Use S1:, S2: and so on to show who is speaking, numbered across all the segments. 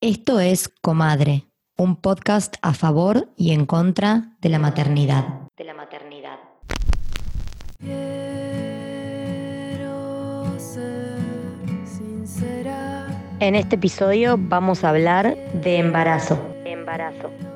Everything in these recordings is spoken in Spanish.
S1: Esto es Comadre, un podcast a favor y en contra de la maternidad. De la maternidad. En este episodio vamos a hablar de embarazo. Embarazo.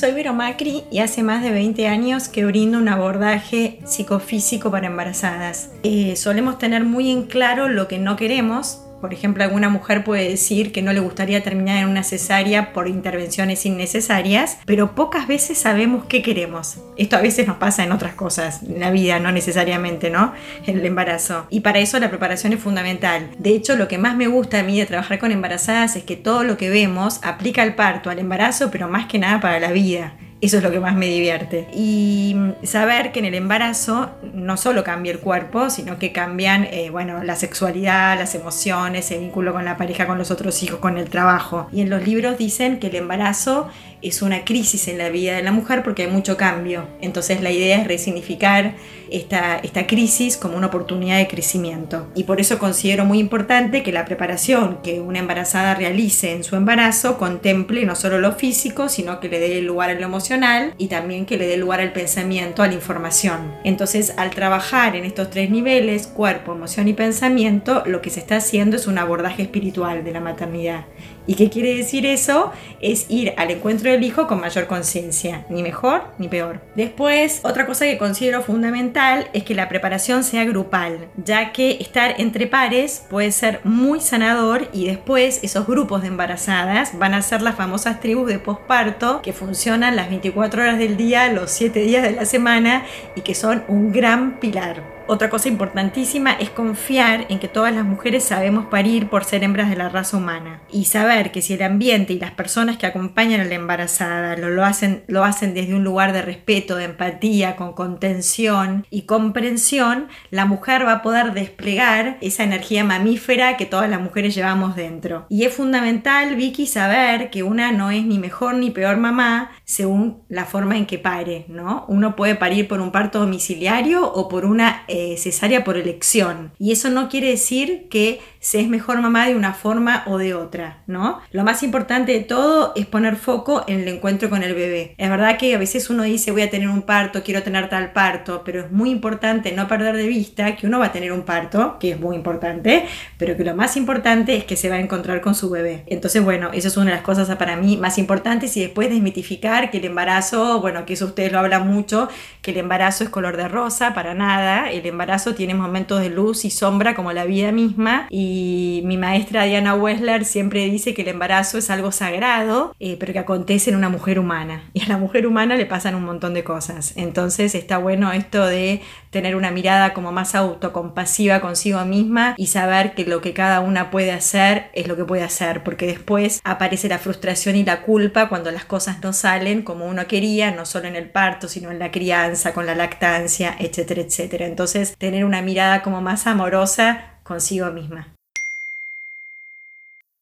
S2: Soy Vero Macri y hace más de 20 años que brindo un abordaje psicofísico para embarazadas. Eh, solemos tener muy en claro lo que no queremos por ejemplo, alguna mujer puede decir que no le gustaría terminar en una cesárea por intervenciones innecesarias, pero pocas veces sabemos qué queremos. Esto a veces nos pasa en otras cosas, en la vida, no necesariamente, ¿no? En el embarazo. Y para eso la preparación es fundamental. De hecho, lo que más me gusta a mí de trabajar con embarazadas es que todo lo que vemos aplica al parto, al embarazo, pero más que nada para la vida. Eso es lo que más me divierte. Y saber que en el embarazo no solo cambia el cuerpo, sino que cambian, eh, bueno, la sexualidad, las emociones, el vínculo con la pareja, con los otros hijos, con el trabajo. Y en los libros dicen que el embarazo es una crisis en la vida de la mujer porque hay mucho cambio. Entonces la idea es resignificar esta, esta crisis como una oportunidad de crecimiento. Y por eso considero muy importante que la preparación que una embarazada realice en su embarazo contemple no solo lo físico, sino que le dé lugar a lo emocional y también que le dé lugar al pensamiento, a la información. Entonces al trabajar en estos tres niveles, cuerpo, emoción y pensamiento, lo que se está haciendo es un abordaje espiritual de la maternidad. ¿Y qué quiere decir eso? Es ir al encuentro del hijo con mayor conciencia, ni mejor ni peor. Después, otra cosa que considero fundamental es que la preparación sea grupal, ya que estar entre pares puede ser muy sanador y después esos grupos de embarazadas van a ser las famosas tribus de posparto que funcionan las 24 horas del día, los 7 días de la semana y que son un gran pilar. Otra cosa importantísima es confiar en que todas las mujeres sabemos parir por ser hembras de la raza humana y saber que si el ambiente y las personas que acompañan a la embarazada lo, hacen, lo hacen desde un lugar de respeto, de empatía, con contención y comprensión, la mujer va a poder desplegar esa energía mamífera que todas las mujeres llevamos dentro. Y es fundamental, Vicky, saber que una no es ni mejor ni peor mamá según la forma en que pare, ¿no? Uno puede parir por un parto domiciliario o por una eh, cesárea por elección. Y eso no quiere decir que se es mejor mamá de una forma o de otra, ¿no? Lo más importante de todo es poner foco en el encuentro con el bebé. Es verdad que a veces uno dice voy a tener un parto, quiero tener tal parto, pero es muy importante no perder de vista que uno va a tener un parto, que es muy importante, pero que lo más importante es que se va a encontrar con su bebé. Entonces, bueno, eso es una de las cosas para mí más importantes y después desmitificar que el embarazo, bueno, que eso ustedes lo hablan mucho, que el embarazo es color de rosa, para nada, el embarazo tiene momentos de luz y sombra como la vida misma y y mi maestra Diana Wessler siempre dice que el embarazo es algo sagrado, eh, pero que acontece en una mujer humana. Y a la mujer humana le pasan un montón de cosas. Entonces está bueno esto de tener una mirada como más autocompasiva consigo misma y saber que lo que cada una puede hacer es lo que puede hacer, porque después aparece la frustración y la culpa cuando las cosas no salen como uno quería, no solo en el parto, sino en la crianza, con la lactancia, etcétera, etcétera. Entonces tener una mirada como más amorosa consigo misma.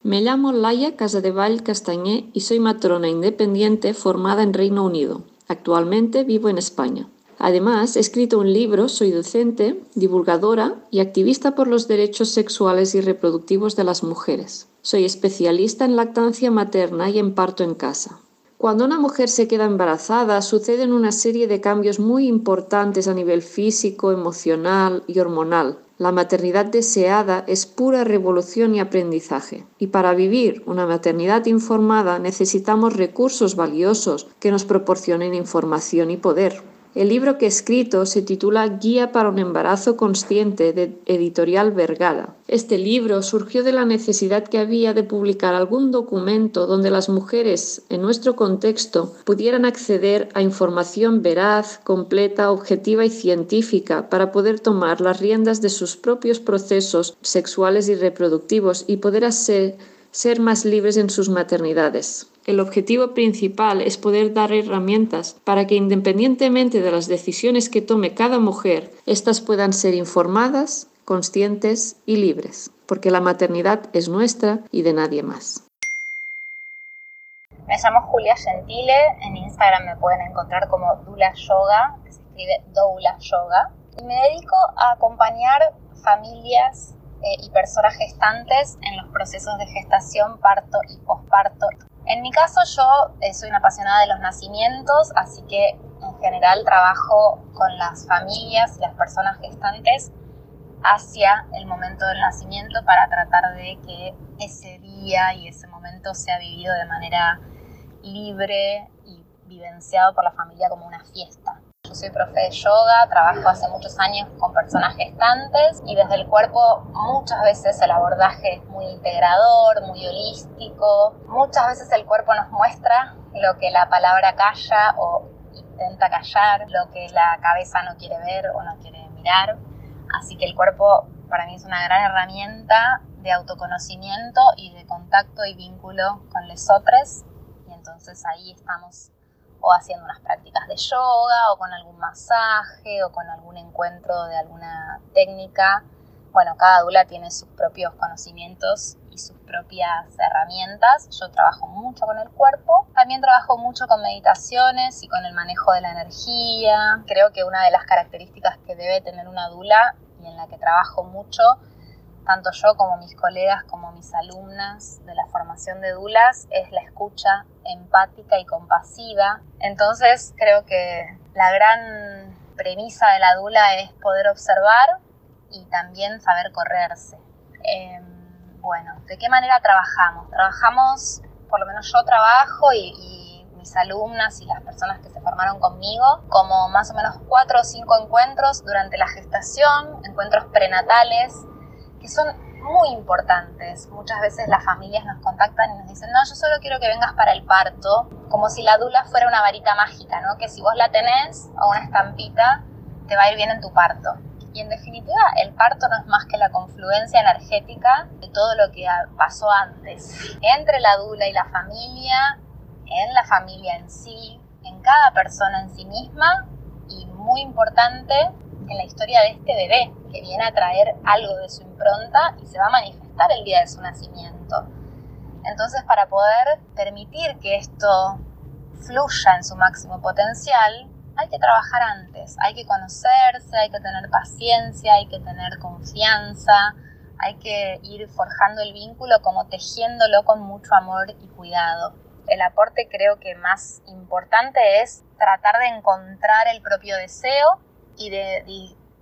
S3: Me llamo Laia Casadevall Castañé y soy matrona independiente formada en Reino Unido. Actualmente vivo en España. Además, he escrito un libro, soy docente, divulgadora y activista por los derechos sexuales y reproductivos de las mujeres. Soy especialista en lactancia materna y en parto en casa. Cuando una mujer se queda embarazada, suceden una serie de cambios muy importantes a nivel físico, emocional y hormonal, la maternidad deseada es pura revolución y aprendizaje. Y para vivir una maternidad informada necesitamos recursos valiosos que nos proporcionen información y poder. El libro que he escrito se titula Guía para un embarazo consciente de editorial Vergara. Este libro surgió de la necesidad que había de publicar algún documento donde las mujeres en nuestro contexto pudieran acceder a información veraz, completa, objetiva y científica para poder tomar las riendas de sus propios procesos sexuales y reproductivos y poder ser, más libres en sus maternidades. El objetivo principal es poder dar herramientas para que independientemente de las decisiones que tome cada mujer, éstas puedan ser informadas, conscientes y libres, porque la maternidad es nuestra y de nadie más.
S4: Me llamo Julia Gentile, en Instagram me pueden encontrar como Dula Yoga, que se escribe Doula Yoga Me dedico a acompañar familias eh, y personas gestantes en los procesos de gestación, parto y posparto. En mi caso yo eh, soy una apasionada de los nacimientos, así que en general trabajo con las familias y las personas gestantes hacia el momento del nacimiento para tratar de que ese día y ese momento sea vivido de manera libre y vivenciado por la familia como una fiesta. Yo soy profe de yoga, trabajo hace muchos años con personas gestantes y desde el cuerpo muchas veces el abordaje es muy integrador, muy holístico. Muchas veces el cuerpo nos muestra lo que la palabra calla o intenta callar, lo que la cabeza no quiere ver o no quiere mirar. Así que el cuerpo para mí es una gran herramienta de autoconocimiento y de contacto y vínculo con los otros. Y entonces ahí estamos o haciendo unas prácticas de yoga o con algún masaje o con algún encuentro de alguna técnica. Bueno, cada dula tiene sus propios conocimientos y sus propias herramientas. Yo trabajo mucho con el cuerpo, también trabajo mucho con meditaciones y con el manejo de la energía. Creo que una de las características que debe tener una dula y en la que trabajo mucho tanto yo como mis colegas, como mis alumnas de la formación de Dulas, es la escucha empática y compasiva. Entonces creo que la gran premisa de la Dula es poder observar y también saber correrse. Em, bueno, ¿de qué manera trabajamos? Trabajamos, por lo menos yo trabajo y, y mis alumnas y las personas que se formaron conmigo, como más o menos cuatro o cinco encuentros durante la gestación, encuentros prenatales, son muy importantes. Muchas veces las familias nos contactan y nos dicen, no, yo solo quiero que vengas para el parto, como si la dula fuera una varita mágica, ¿no? Que si vos la tenés o una estampita, te va a ir bien en tu parto. Y en definitiva, el parto no es más que la confluencia energética de todo lo que pasó antes, entre la dula y la familia, en la familia en sí, en cada persona en sí misma y muy importante en la historia de este bebé que viene a traer algo de su impronta y se va a manifestar el día de su nacimiento. Entonces, para poder permitir que esto fluya en su máximo potencial, hay que trabajar antes, hay que conocerse, hay que tener paciencia, hay que tener confianza, hay que ir forjando el vínculo como tejiéndolo con mucho amor y cuidado. El aporte creo que más importante es tratar de encontrar el propio deseo y de,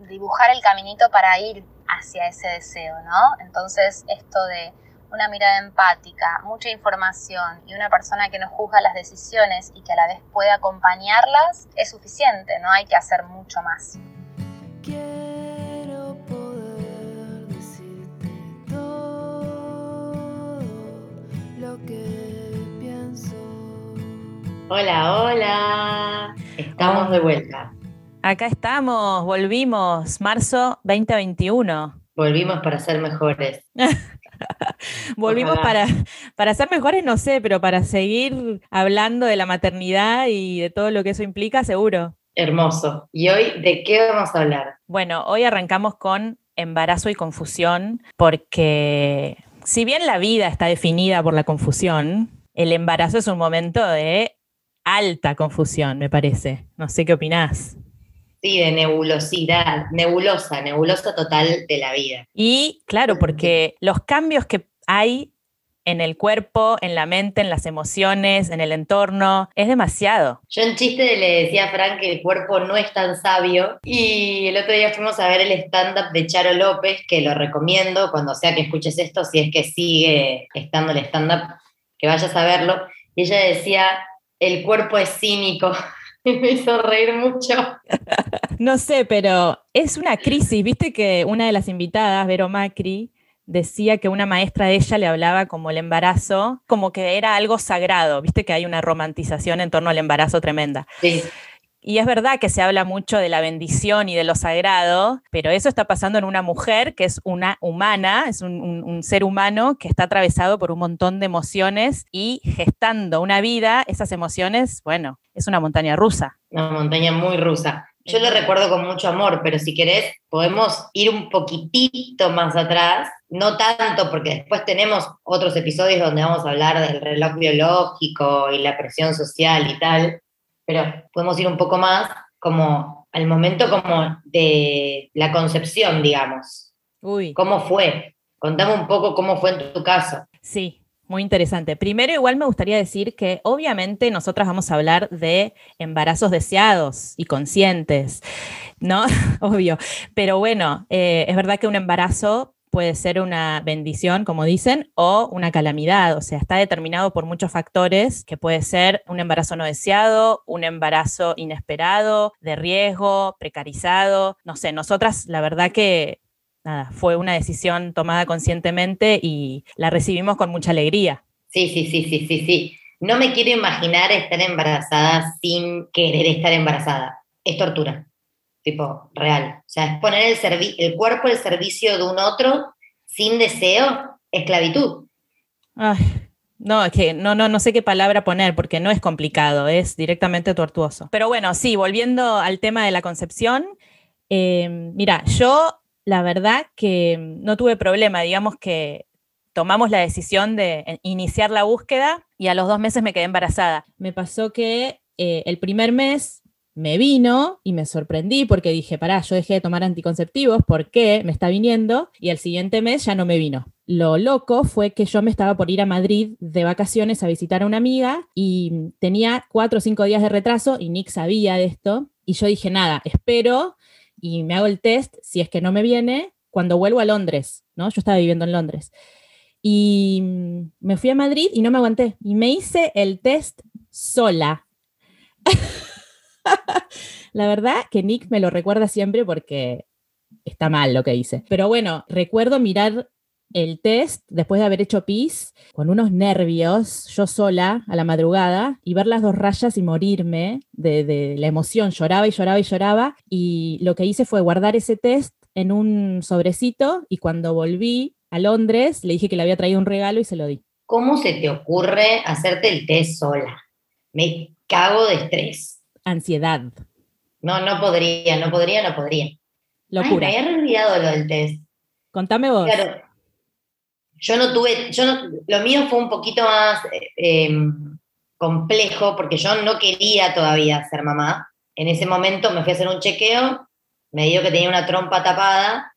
S4: dibujar el caminito para ir hacia ese deseo, ¿no? Entonces, esto de una mirada empática, mucha información y una persona que no juzga las decisiones y que a la vez puede acompañarlas es suficiente, no hay que hacer mucho más.
S5: Quiero poder decirte todo lo que pienso.
S1: Hola, hola. Estamos de vuelta.
S6: Acá estamos, volvimos, marzo 2021.
S1: Volvimos para ser mejores.
S6: volvimos para, para ser mejores, no sé, pero para seguir hablando de la maternidad y de todo lo que eso implica, seguro.
S1: Hermoso. ¿Y hoy de qué vamos a hablar?
S6: Bueno, hoy arrancamos con embarazo y confusión, porque si bien la vida está definida por la confusión, el embarazo es un momento de alta confusión, me parece. No sé qué opinás.
S1: Sí, de nebulosidad, nebulosa, nebulosa total de la vida.
S6: Y claro, porque los cambios que hay en el cuerpo, en la mente, en las emociones, en el entorno, es demasiado.
S1: Yo en chiste le decía a Frank que el cuerpo no es tan sabio y el otro día fuimos a ver el stand-up de Charo López, que lo recomiendo cuando sea que escuches esto, si es que sigue estando el stand-up, que vayas a verlo. Y ella decía, el cuerpo es cínico. me hizo reír mucho.
S6: No sé, pero es una crisis. Viste que una de las invitadas, Vero Macri, decía que una maestra de ella le hablaba como el embarazo, como que era algo sagrado. Viste que hay una romantización en torno al embarazo tremenda.
S1: Sí.
S6: Y es verdad que se habla mucho de la bendición y de lo sagrado, pero eso está pasando en una mujer que es una humana, es un, ser humano que está atravesado por un montón de emociones y gestando una vida, esas emociones, bueno, es una montaña rusa.
S1: Una montaña muy rusa. Yo lo recuerdo con mucho amor, pero si querés, podemos ir un poquitito más atrás, no tanto porque después tenemos otros episodios donde vamos a hablar del reloj biológico y la presión social y tal, pero podemos ir un poco más como al momento como de la concepción, digamos.
S6: Uy.
S1: ¿Cómo fue? Contame un poco cómo fue en tu caso.
S6: Sí, muy interesante. Primero, igual me gustaría decir que obviamente nosotras vamos a hablar de embarazos deseados y conscientes, ¿no? Obvio. Pero bueno, eh, es verdad que un embarazo puede ser una bendición, como dicen, o una calamidad. O sea, está determinado por muchos factores, que puede ser un embarazo no deseado, un embarazo inesperado, de riesgo, precarizado. No sé, nosotras la verdad que nada, fue una decisión tomada conscientemente y la recibimos con mucha alegría.
S1: Sí, sí, sí, sí, sí, sí. No me quiero imaginar estar embarazada sin querer estar embarazada. Es tortura, tipo, real. O sea, es poner el, servi- el cuerpo al servicio de un otro sin deseo, esclavitud.
S6: Ay, no, es que no, no, no sé qué palabra poner porque no es complicado, es directamente tortuoso. Pero bueno, sí, volviendo al tema de la concepción, eh, mira, yo la verdad que no tuve problema, digamos que tomamos la decisión de eh, iniciar la búsqueda y a los dos meses me quedé embarazada. Me pasó que eh, el primer mes me vino y me sorprendí porque dije, pará, yo dejé de tomar anticonceptivos, ¿por qué me está viniendo? Y al siguiente mes ya no me vino. Lo loco fue que yo me estaba por ir a Madrid de vacaciones a visitar a una amiga y tenía cuatro o cinco días de retraso y Nick sabía de esto. Y yo dije, nada, espero y me hago el test, si es que no me viene, cuando vuelvo a Londres, ¿no? Yo estaba viviendo en Londres. Y mm, me fui a Madrid y no me aguanté. Y me hice el test sola. La verdad que Nick me lo recuerda siempre porque está mal lo que hice. Pero bueno, recuerdo mirar el test después de haber hecho pis con unos nervios, yo sola a la madrugada, y ver las dos rayas y morirme de, de la emoción. Lloraba y lloraba y lloraba. Y lo que hice fue guardar ese test en un sobrecito y cuando volví a Londres le dije que le había traído un regalo y se lo di.
S1: ¿Cómo se te ocurre hacerte el test sola? Me cago de estrés.
S6: Ansiedad,
S1: No, no podría, no podría, no podría.
S6: locura.
S1: Ay, me había olvidado lo del test.
S6: Contame vos.
S1: Claro. Yo no tuve, yo lo mío fue un poquito más eh, eh, complejo porque yo no quería todavía ser mamá. En ese momento me fui a hacer un chequeo, me dio que tenía una trompa tapada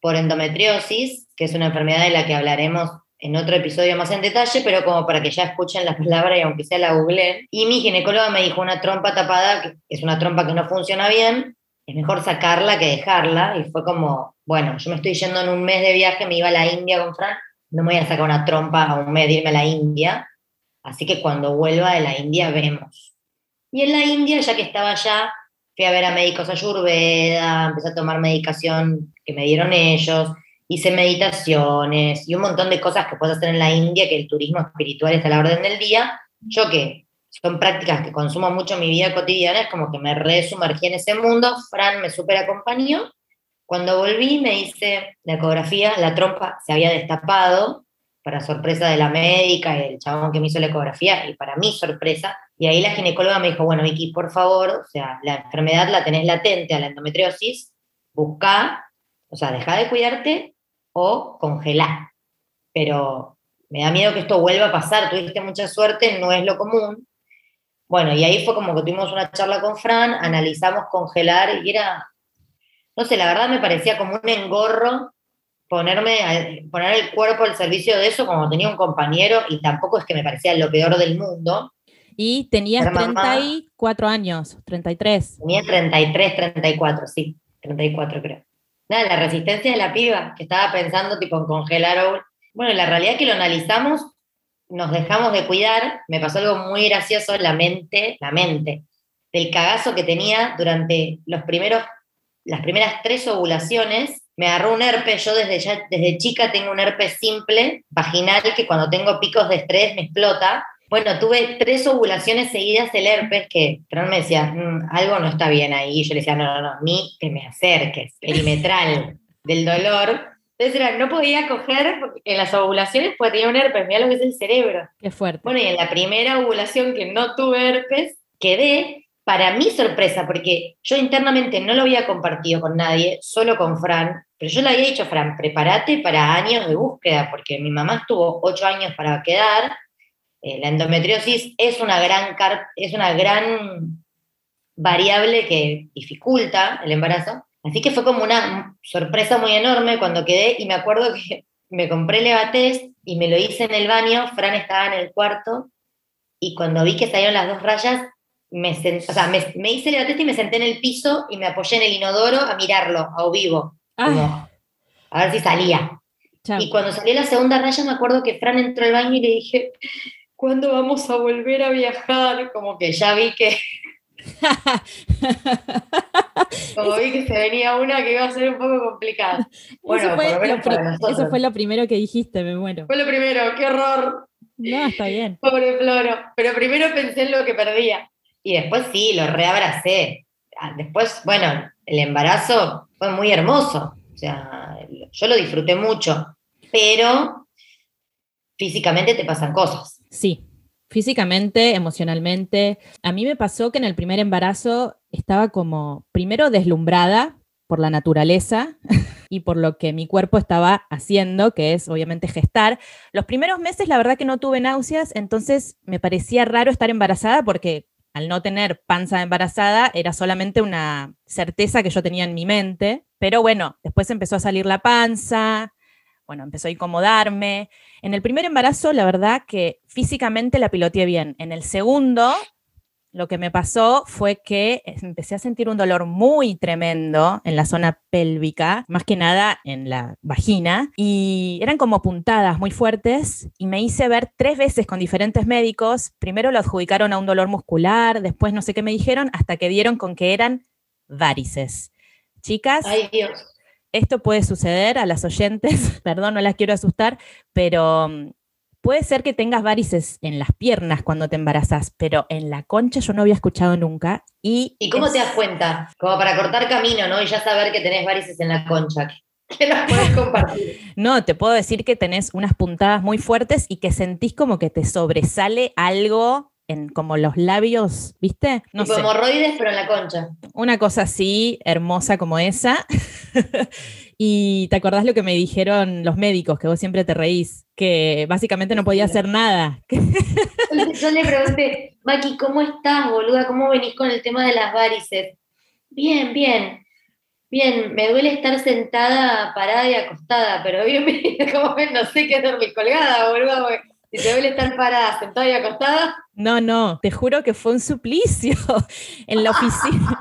S1: por endometriosis, que es una enfermedad de la que hablaremos en otro episodio más en detalle, pero como para que ya escuchen la palabra y aunque sea la googleen. Y mi ginecóloga me dijo una trompa tapada, que es una trompa que no funciona bien, es mejor sacarla que dejarla. Y fue como, bueno, yo me estoy yendo en un mes de viaje, me iba a la India con Fran, no me voy a sacar una trompa a un mes a la India. Así que cuando vuelva de la India vemos. Y en la India, ya que estaba allá, fui a ver a médicos ayurveda, empecé a tomar medicación que me dieron ellos, hice meditaciones y un montón de cosas que puedes hacer en la India, que el turismo espiritual está a la orden del día. Yo que son prácticas que consumo mucho en mi vida cotidiana, es como que me resumergí en ese mundo, Fran me super acompañó. Cuando volví me hice la ecografía, la trompa se había destapado, para sorpresa de la médica y el chabón que me hizo la ecografía, y para mi sorpresa, y ahí la ginecóloga me dijo, bueno, Vicky, por favor, o sea, la enfermedad la tenés latente a la endometriosis, busca, o sea, deja de cuidarte o congelar. Pero me da miedo que esto vuelva a pasar, tuviste mucha suerte, no es lo común. Bueno, y ahí fue como que tuvimos una charla con Fran, analizamos congelar y era, no sé, la verdad me parecía como un engorro ponerme poner el cuerpo al servicio de eso como tenía un compañero y tampoco es que me parecía lo peor del mundo.
S6: Y tenías
S1: Ser mamá.
S6: 34 años, 33.
S1: Tenía 33, 34, sí, 34 creo. Nada, la resistencia de la piba, que estaba pensando tipo en congelar o... Bueno, la realidad es que lo analizamos, nos dejamos de cuidar, me pasó algo muy gracioso, la mente, la mente, del cagazo que tenía durante los primeros, las primeras tres ovulaciones, me agarró un herpes, yo desde, ya, desde chica tengo un herpes simple, vaginal, que cuando tengo picos de estrés me explota. Bueno, tuve tres ovulaciones seguidas del herpes que Fran me decía, "Mm, algo no está bien ahí. Y yo le decía, no, no, no, ni te me acerques, perimetral del dolor. Entonces era, no podía coger en las ovulaciones porque tenía un herpes, mira lo que es el cerebro.
S6: Qué fuerte.
S1: Bueno, y en la primera ovulación que no tuve herpes, quedé, para mi sorpresa, porque yo internamente no lo había compartido con nadie, solo con Fran, pero yo le había dicho, Fran, prepárate para años de búsqueda, porque mi mamá estuvo ocho años para quedar. Eh, la endometriosis es una gran, es una gran variable que dificulta el embarazo. Así que fue como una sorpresa muy enorme cuando quedé y me acuerdo que me compré el Levatest y me lo hice en el baño, Fran estaba en el cuarto y cuando vi que salieron las dos rayas, me, sen- o sea, me, me hice el Levatest y me senté en el piso y me apoyé en el inodoro a mirarlo, a vivo, como, a ver si salía.
S6: Chau.
S1: Y cuando salió la segunda raya, me acuerdo que Fran entró al baño y le dije, ¿cuándo vamos a volver a viajar? Como que ya vi que, como vi que se venía una que iba a ser un poco complicada. Bueno,
S6: eso, fue
S1: por lo para nosotros.
S6: eso fue lo primero que dijiste, me muero.
S1: Fue lo primero, qué horror,
S6: No, está bien.
S1: pobre Floro. Pero primero pensé en lo que perdía. Y después sí, lo reabracé. Ah, Después, bueno, el embarazo fue muy hermoso. O sea, yo lo disfruté mucho. Pero físicamente te pasan cosas.
S6: Sí, físicamente, emocionalmente. A mí me pasó que en el primer embarazo estaba como, primero deslumbrada por la naturaleza y por lo que mi cuerpo estaba haciendo, que es obviamente gestar. Los primeros meses, la verdad que no tuve náuseas, entonces me parecía raro estar embarazada porque al no tener panza embarazada era solamente una certeza que yo tenía en mi mente. Pero bueno, después empezó a salir la panza, bueno, empezó a incomodarme. En el primer embarazo, la verdad que físicamente la piloteé bien. En el segundo, lo que me pasó fue que empecé a sentir un dolor muy tremendo en la zona pélvica, más que nada en la vagina, y eran como puntadas muy fuertes, y me hice ver tres veces con diferentes médicos. Primero lo adjudicaron a un dolor muscular, después no sé qué me dijeron, hasta que dieron con que eran varices. Chicas,
S1: Ay, Dios.
S6: esto puede suceder a las oyentes, perdón, no las quiero asustar, pero mm, puede ser que tengas varices en las piernas cuando te embarazas, pero en la concha yo no había escuchado nunca. ¿Y,
S1: ¿Y cómo
S6: es-
S1: te das cuenta? Como para cortar camino, ¿no? Y ya saber que tenés varices en la concha. Que nos podés compartir.
S6: No, te puedo decir que tenés unas puntadas muy fuertes y que sentís como que te sobresale algo en como los labios, ¿viste? No sé.
S1: hemorroides, pero en la concha.
S6: una cosa así hermosa como esa. y te acordás lo que me dijeron los médicos, que vos siempre te reís, que básicamente no podía hacer nada.
S1: Entonces yo le pregunté, Maki, ¿cómo estás, boluda? ¿Cómo venís con el tema de las varices? Bien, bien. Bien, me duele estar sentada, parada y acostada, pero bien, como ven, no sé qué dormir colgada, boluda. Si te duele estar parada, sentada y acostada,
S6: No, no, te juro que fue un suplicio en la oficina.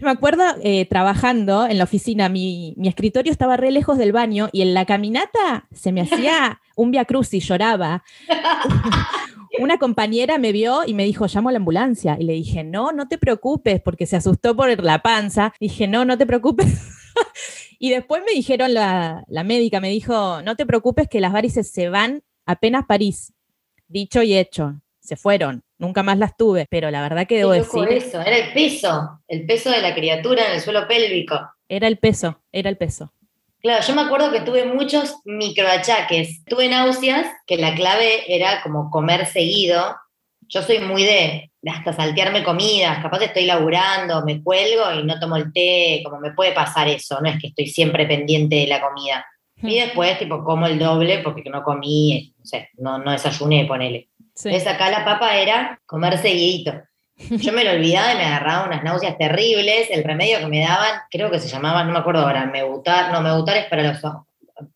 S6: Me acuerdo eh, trabajando en la oficina, mi, mi escritorio estaba re lejos del baño y en la caminata se me hacía un via y lloraba. Una compañera me vio y me dijo, llamo a la ambulancia. Y le dije, no, no te preocupes, porque se asustó por la panza. Dije, no, no te preocupes. y después me dijeron, la, la médica me dijo, no te preocupes que las varices se van apenas parís. Dicho y hecho, se fueron, nunca más las tuve, pero la verdad que debo decir,
S1: eso, era el peso, el peso de la criatura en el suelo pélvico.
S6: era el peso, era el peso.
S1: Claro, yo me acuerdo que tuve muchos microachaques. Tuve náuseas, que la clave era como comer seguido. Yo soy muy de, de hasta saltearme comidas, capaz estoy laburando, me cuelgo y no tomo el té, como me puede pasar eso, no es que estoy siempre pendiente de la comida. Y después, tipo, como el doble porque no comí, no sé, no, no desayuné, ponele.
S6: Sí.
S1: Entonces acá la papa era comer seguidito. Yo me lo olvidaba y me agarraba unas náuseas terribles. El remedio que me daban, creo que se llamaba, no me acuerdo ahora, mebutar, no, mebutar es para los ojos,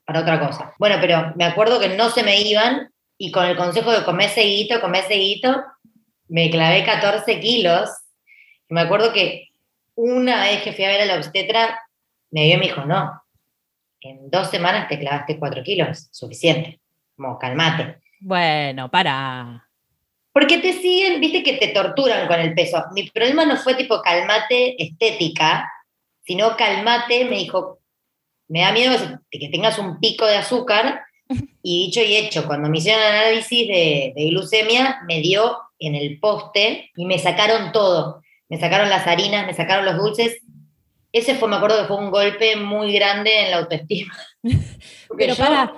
S1: para otra cosa. Bueno, pero me acuerdo que no se me iban y con el consejo de comer seguidito, comer seguidito, me clavé 14 kilos. Y me acuerdo que una vez que fui a ver a la obstetra, me vio y me dijo, no, en dos semanas te clavaste 4 kilos, suficiente. Como, calmate.
S6: Bueno, para.
S1: Porque te siguen, viste que te torturan con el peso. Mi problema no fue tipo calmate estética, sino calmate, me dijo, me da miedo que tengas un pico de azúcar. Y dicho y hecho, cuando me hicieron análisis de, de glucemia, me dio en el poste y me sacaron todo. Me sacaron las harinas, me sacaron los dulces. Ese fue, me acuerdo que fue un golpe muy grande en la autoestima.
S6: Pero
S1: yo-
S6: para,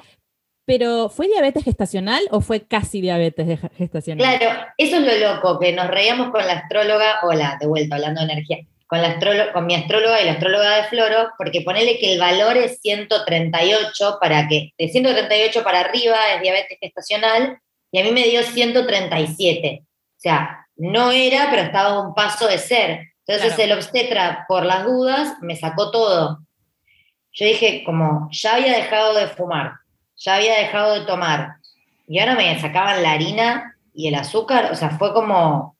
S6: pero ¿fue diabetes gestacional o fue casi diabetes gestacional?
S1: Claro, eso es lo loco, que nos reíamos con la astróloga, hola, de vuelta, hablando de energía, con, la con mi astróloga y la astróloga de Floro, porque ponele que el valor es 138 para que, de 138 para arriba es diabetes gestacional, y a mí me dio 137. O sea, no era, pero estaba a un paso de ser. Entonces
S7: Claro.
S1: el obstetra, por las dudas, me sacó todo. Yo dije, como, ya había dejado de fumar, ya había dejado de tomar, y ahora me sacaban la harina y el azúcar, o sea, fue como,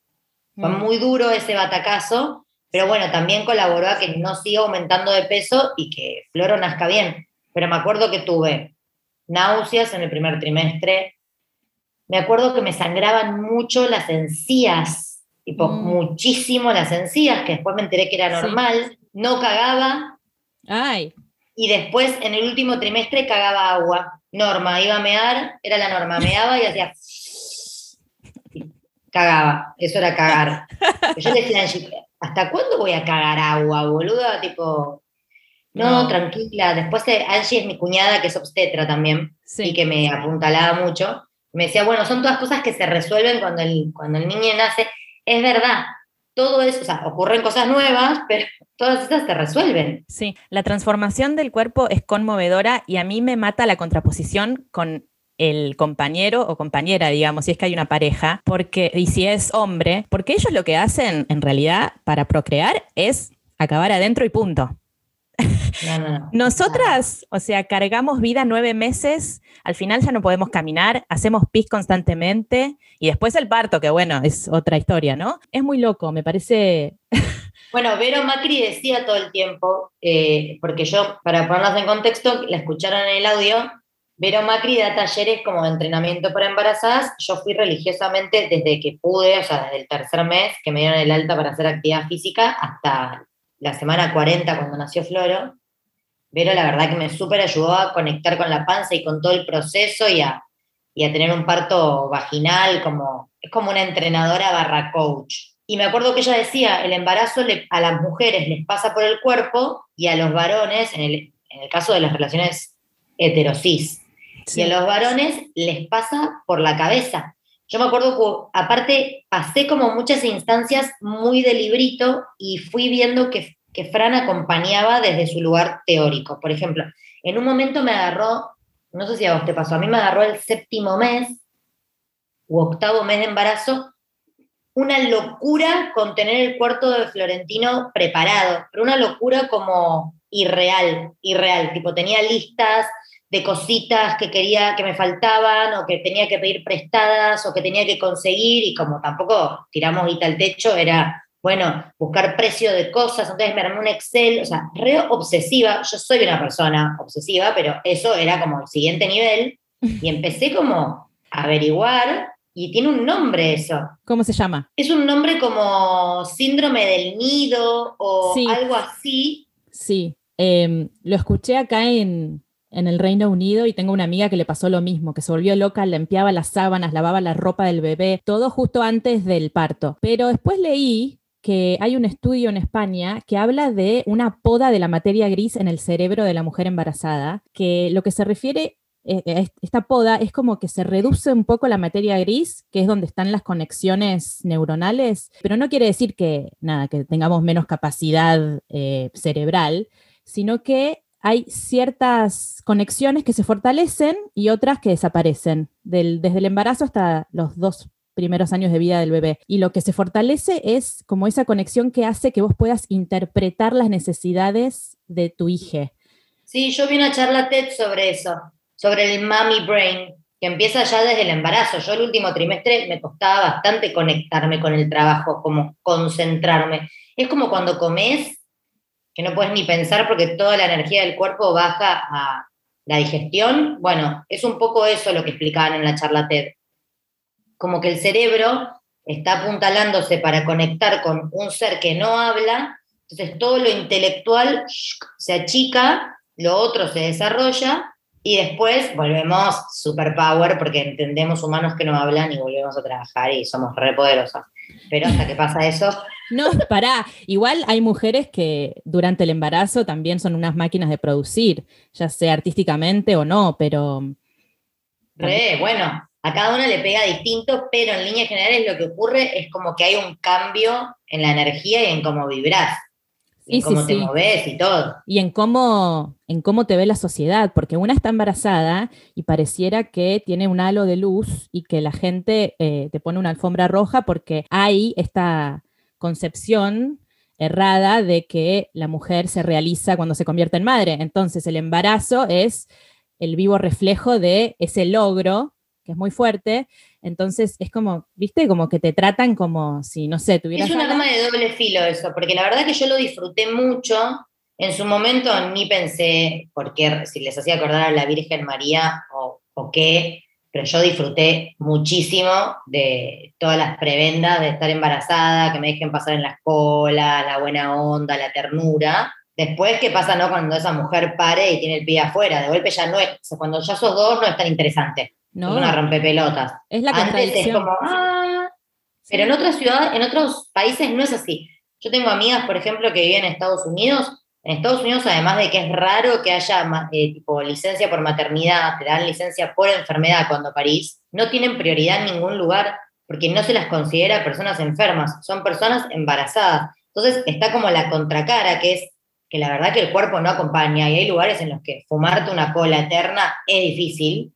S1: fue
S7: Mm.
S1: muy duro ese batacazo, pero bueno, también colaboró a que no siga aumentando de peso y que Floro nazca bien. Pero me acuerdo que tuve náuseas en el primer trimestre, me acuerdo que me sangraban mucho las encías, tipo
S6: Mm.
S1: muchísimo las encías, que después me enteré que era
S6: Sí.
S1: normal, no cagaba
S6: Ay,
S1: y después en el último trimestre cagaba agua. Norma, iba a mear, era la norma, meaba y hacía... cagaba, eso era cagar. Yo le decía ¿hasta cuándo voy a cagar agua, boluda? Tipo, no,
S6: No.
S1: tranquila. Después eh, Angie es mi cuñada, que es obstetra también
S6: sí.
S1: y que me apuntalaba mucho. Me decía, bueno, son todas cosas que se resuelven cuando el, cuando el niño nace. Es verdad, todo eso, o sea, ocurren cosas nuevas, pero todas estas se resuelven.
S7: Sí, la transformación del cuerpo es conmovedora y a mí me mata la contraposición con el compañero o compañera, digamos, si es que hay una pareja, porque, y si es hombre, porque ellos lo que hacen en realidad para procrear es acabar adentro y punto.
S1: No, no, no.
S7: Nosotras, o sea, cargamos vida nueve meses, al final ya no podemos caminar, hacemos pis constantemente y después el parto, que bueno, es otra historia, ¿no?
S6: Es muy loco, me parece.
S1: Bueno, Vero Macri decía todo el tiempo, eh, porque yo, para ponerlas en contexto, la escucharon en el audio, Vero Macri da talleres como de entrenamiento para embarazadas. Yo fui religiosamente desde que pude, o sea, desde el tercer mes que me dieron el alta para hacer actividad física hasta la semana 40 cuando nació Floro. Vero, la verdad que me súper ayudó a conectar con la panza y con todo el proceso y a, y a tener un parto vaginal, como, es como una entrenadora barra coach. Y me acuerdo que ella decía, el embarazo le- a las mujeres les pasa por el cuerpo y a los varones, en el, en el caso de las relaciones heterosis, y a los varones les pasa por la cabeza. Yo me acuerdo que, aparte, pasé como muchas instancias muy de librito y fui viendo que, que Fran acompañaba desde su lugar teórico. Por ejemplo, en un momento me agarró, no sé si a vos te pasó, a mí me agarró el séptimo mes u octavo mes de embarazo, una locura con tener el cuarto de Florentino preparado, pero una locura como irreal, irreal, tipo tenía listas de cositas que quería que me faltaban o que tenía que pedir prestadas o que tenía que conseguir y como tampoco tiramos guita al techo, era, bueno, buscar precio de cosas, entonces me armé un Excel, o sea, re obsesiva, yo soy una persona obsesiva, pero eso era como el siguiente nivel y empecé como a averiguar y tiene un nombre eso.
S6: ¿Cómo se llama?
S1: Es un nombre como síndrome del nido o
S6: Sí.
S1: algo así.
S6: Sí, em, lo escuché acá en, en el Reino Unido y tengo una amiga que le pasó lo mismo, que se volvió loca, limpiaba las sábanas, lavaba la ropa del bebé, todo justo antes del parto. Pero después leí que hay un estudio en España que habla de una poda de la materia gris en el cerebro de la mujer embarazada, que lo que se refiere eh, eh, esta poda es como que se reduce un poco la materia gris, que es donde están las conexiones neuronales, pero no quiere decir que nada, que tengamos menos capacidad eh, cerebral, sino que hay ciertas conexiones que se fortalecen y otras que desaparecen, del- desde el embarazo hasta los dos primeros años de vida del bebé. Y lo que se fortalece es como esa conexión que hace que vos puedas interpretar las necesidades de tu hija.
S1: Sí, yo vi una charla TED sobre eso, sobre el mommy brain, que empieza ya desde el embarazo. Yo el último trimestre me costaba bastante conectarme con el trabajo, como concentrarme. Es como cuando comes, que no puedes ni pensar porque toda la energía del cuerpo baja a la digestión. Bueno, es un poco eso lo que explicaban en la charla TED. Como que el cerebro está apuntalándose para conectar con un ser que no habla, entonces todo lo intelectual se achica, lo otro se desarrolla y después volvemos superpower porque entendemos humanos que no hablan y volvemos a trabajar y somos re poderosos. Pero hasta que pasa eso,
S6: No, pará. Igual hay mujeres que durante el embarazo también son unas máquinas de producir, ya sea artísticamente o no, pero
S1: re, bueno, a cada una le pega distinto, pero en líneas generales lo que ocurre es como que hay un cambio en la energía y en cómo vibras, Y cómo
S6: sí,
S1: te
S6: sí.
S1: moves y todo.
S6: y en cómo, en cómo te ve la sociedad, porque una está embarazada y pareciera que tiene un halo de luz y que la gente eh, te pone una alfombra roja porque hay esta concepción errada de que la mujer se realiza cuando se convierte en madre. Entonces el embarazo es el vivo reflejo de ese logro, que es muy fuerte. Entonces es como, viste, como que te tratan como si, no sé, tuvieras...
S1: Es una
S6: ganas-
S1: gama de doble filo eso, porque la verdad que yo lo disfruté mucho. En su momento ni pensé por qué, si les hacía acordar a la Virgen María o, o qué, pero yo disfruté muchísimo de todas las prebendas de estar embarazada, que me dejen pasar en la cola, la buena onda, la ternura. Después, ¿qué pasa no, cuando esa mujer pare y tiene el pie afuera? De golpe ya no es, o sea, cuando ya sos dos no es tan interesante.
S6: No,
S1: Es una rompepelotas.
S6: es la
S1: Antes es como, ah, pero en otras ciudades, en otros países no es así. Yo tengo amigas, por ejemplo, que viven en Estados Unidos. En Estados Unidos, además de que es raro que haya eh, tipo licencia por maternidad, te dan licencia por enfermedad cuando parís, no tienen prioridad en ningún lugar porque no se las considera personas enfermas, son personas embarazadas. Entonces está como la contracara, que es que la verdad que el cuerpo no acompaña y hay lugares en los que fumarte una cola eterna es difícil,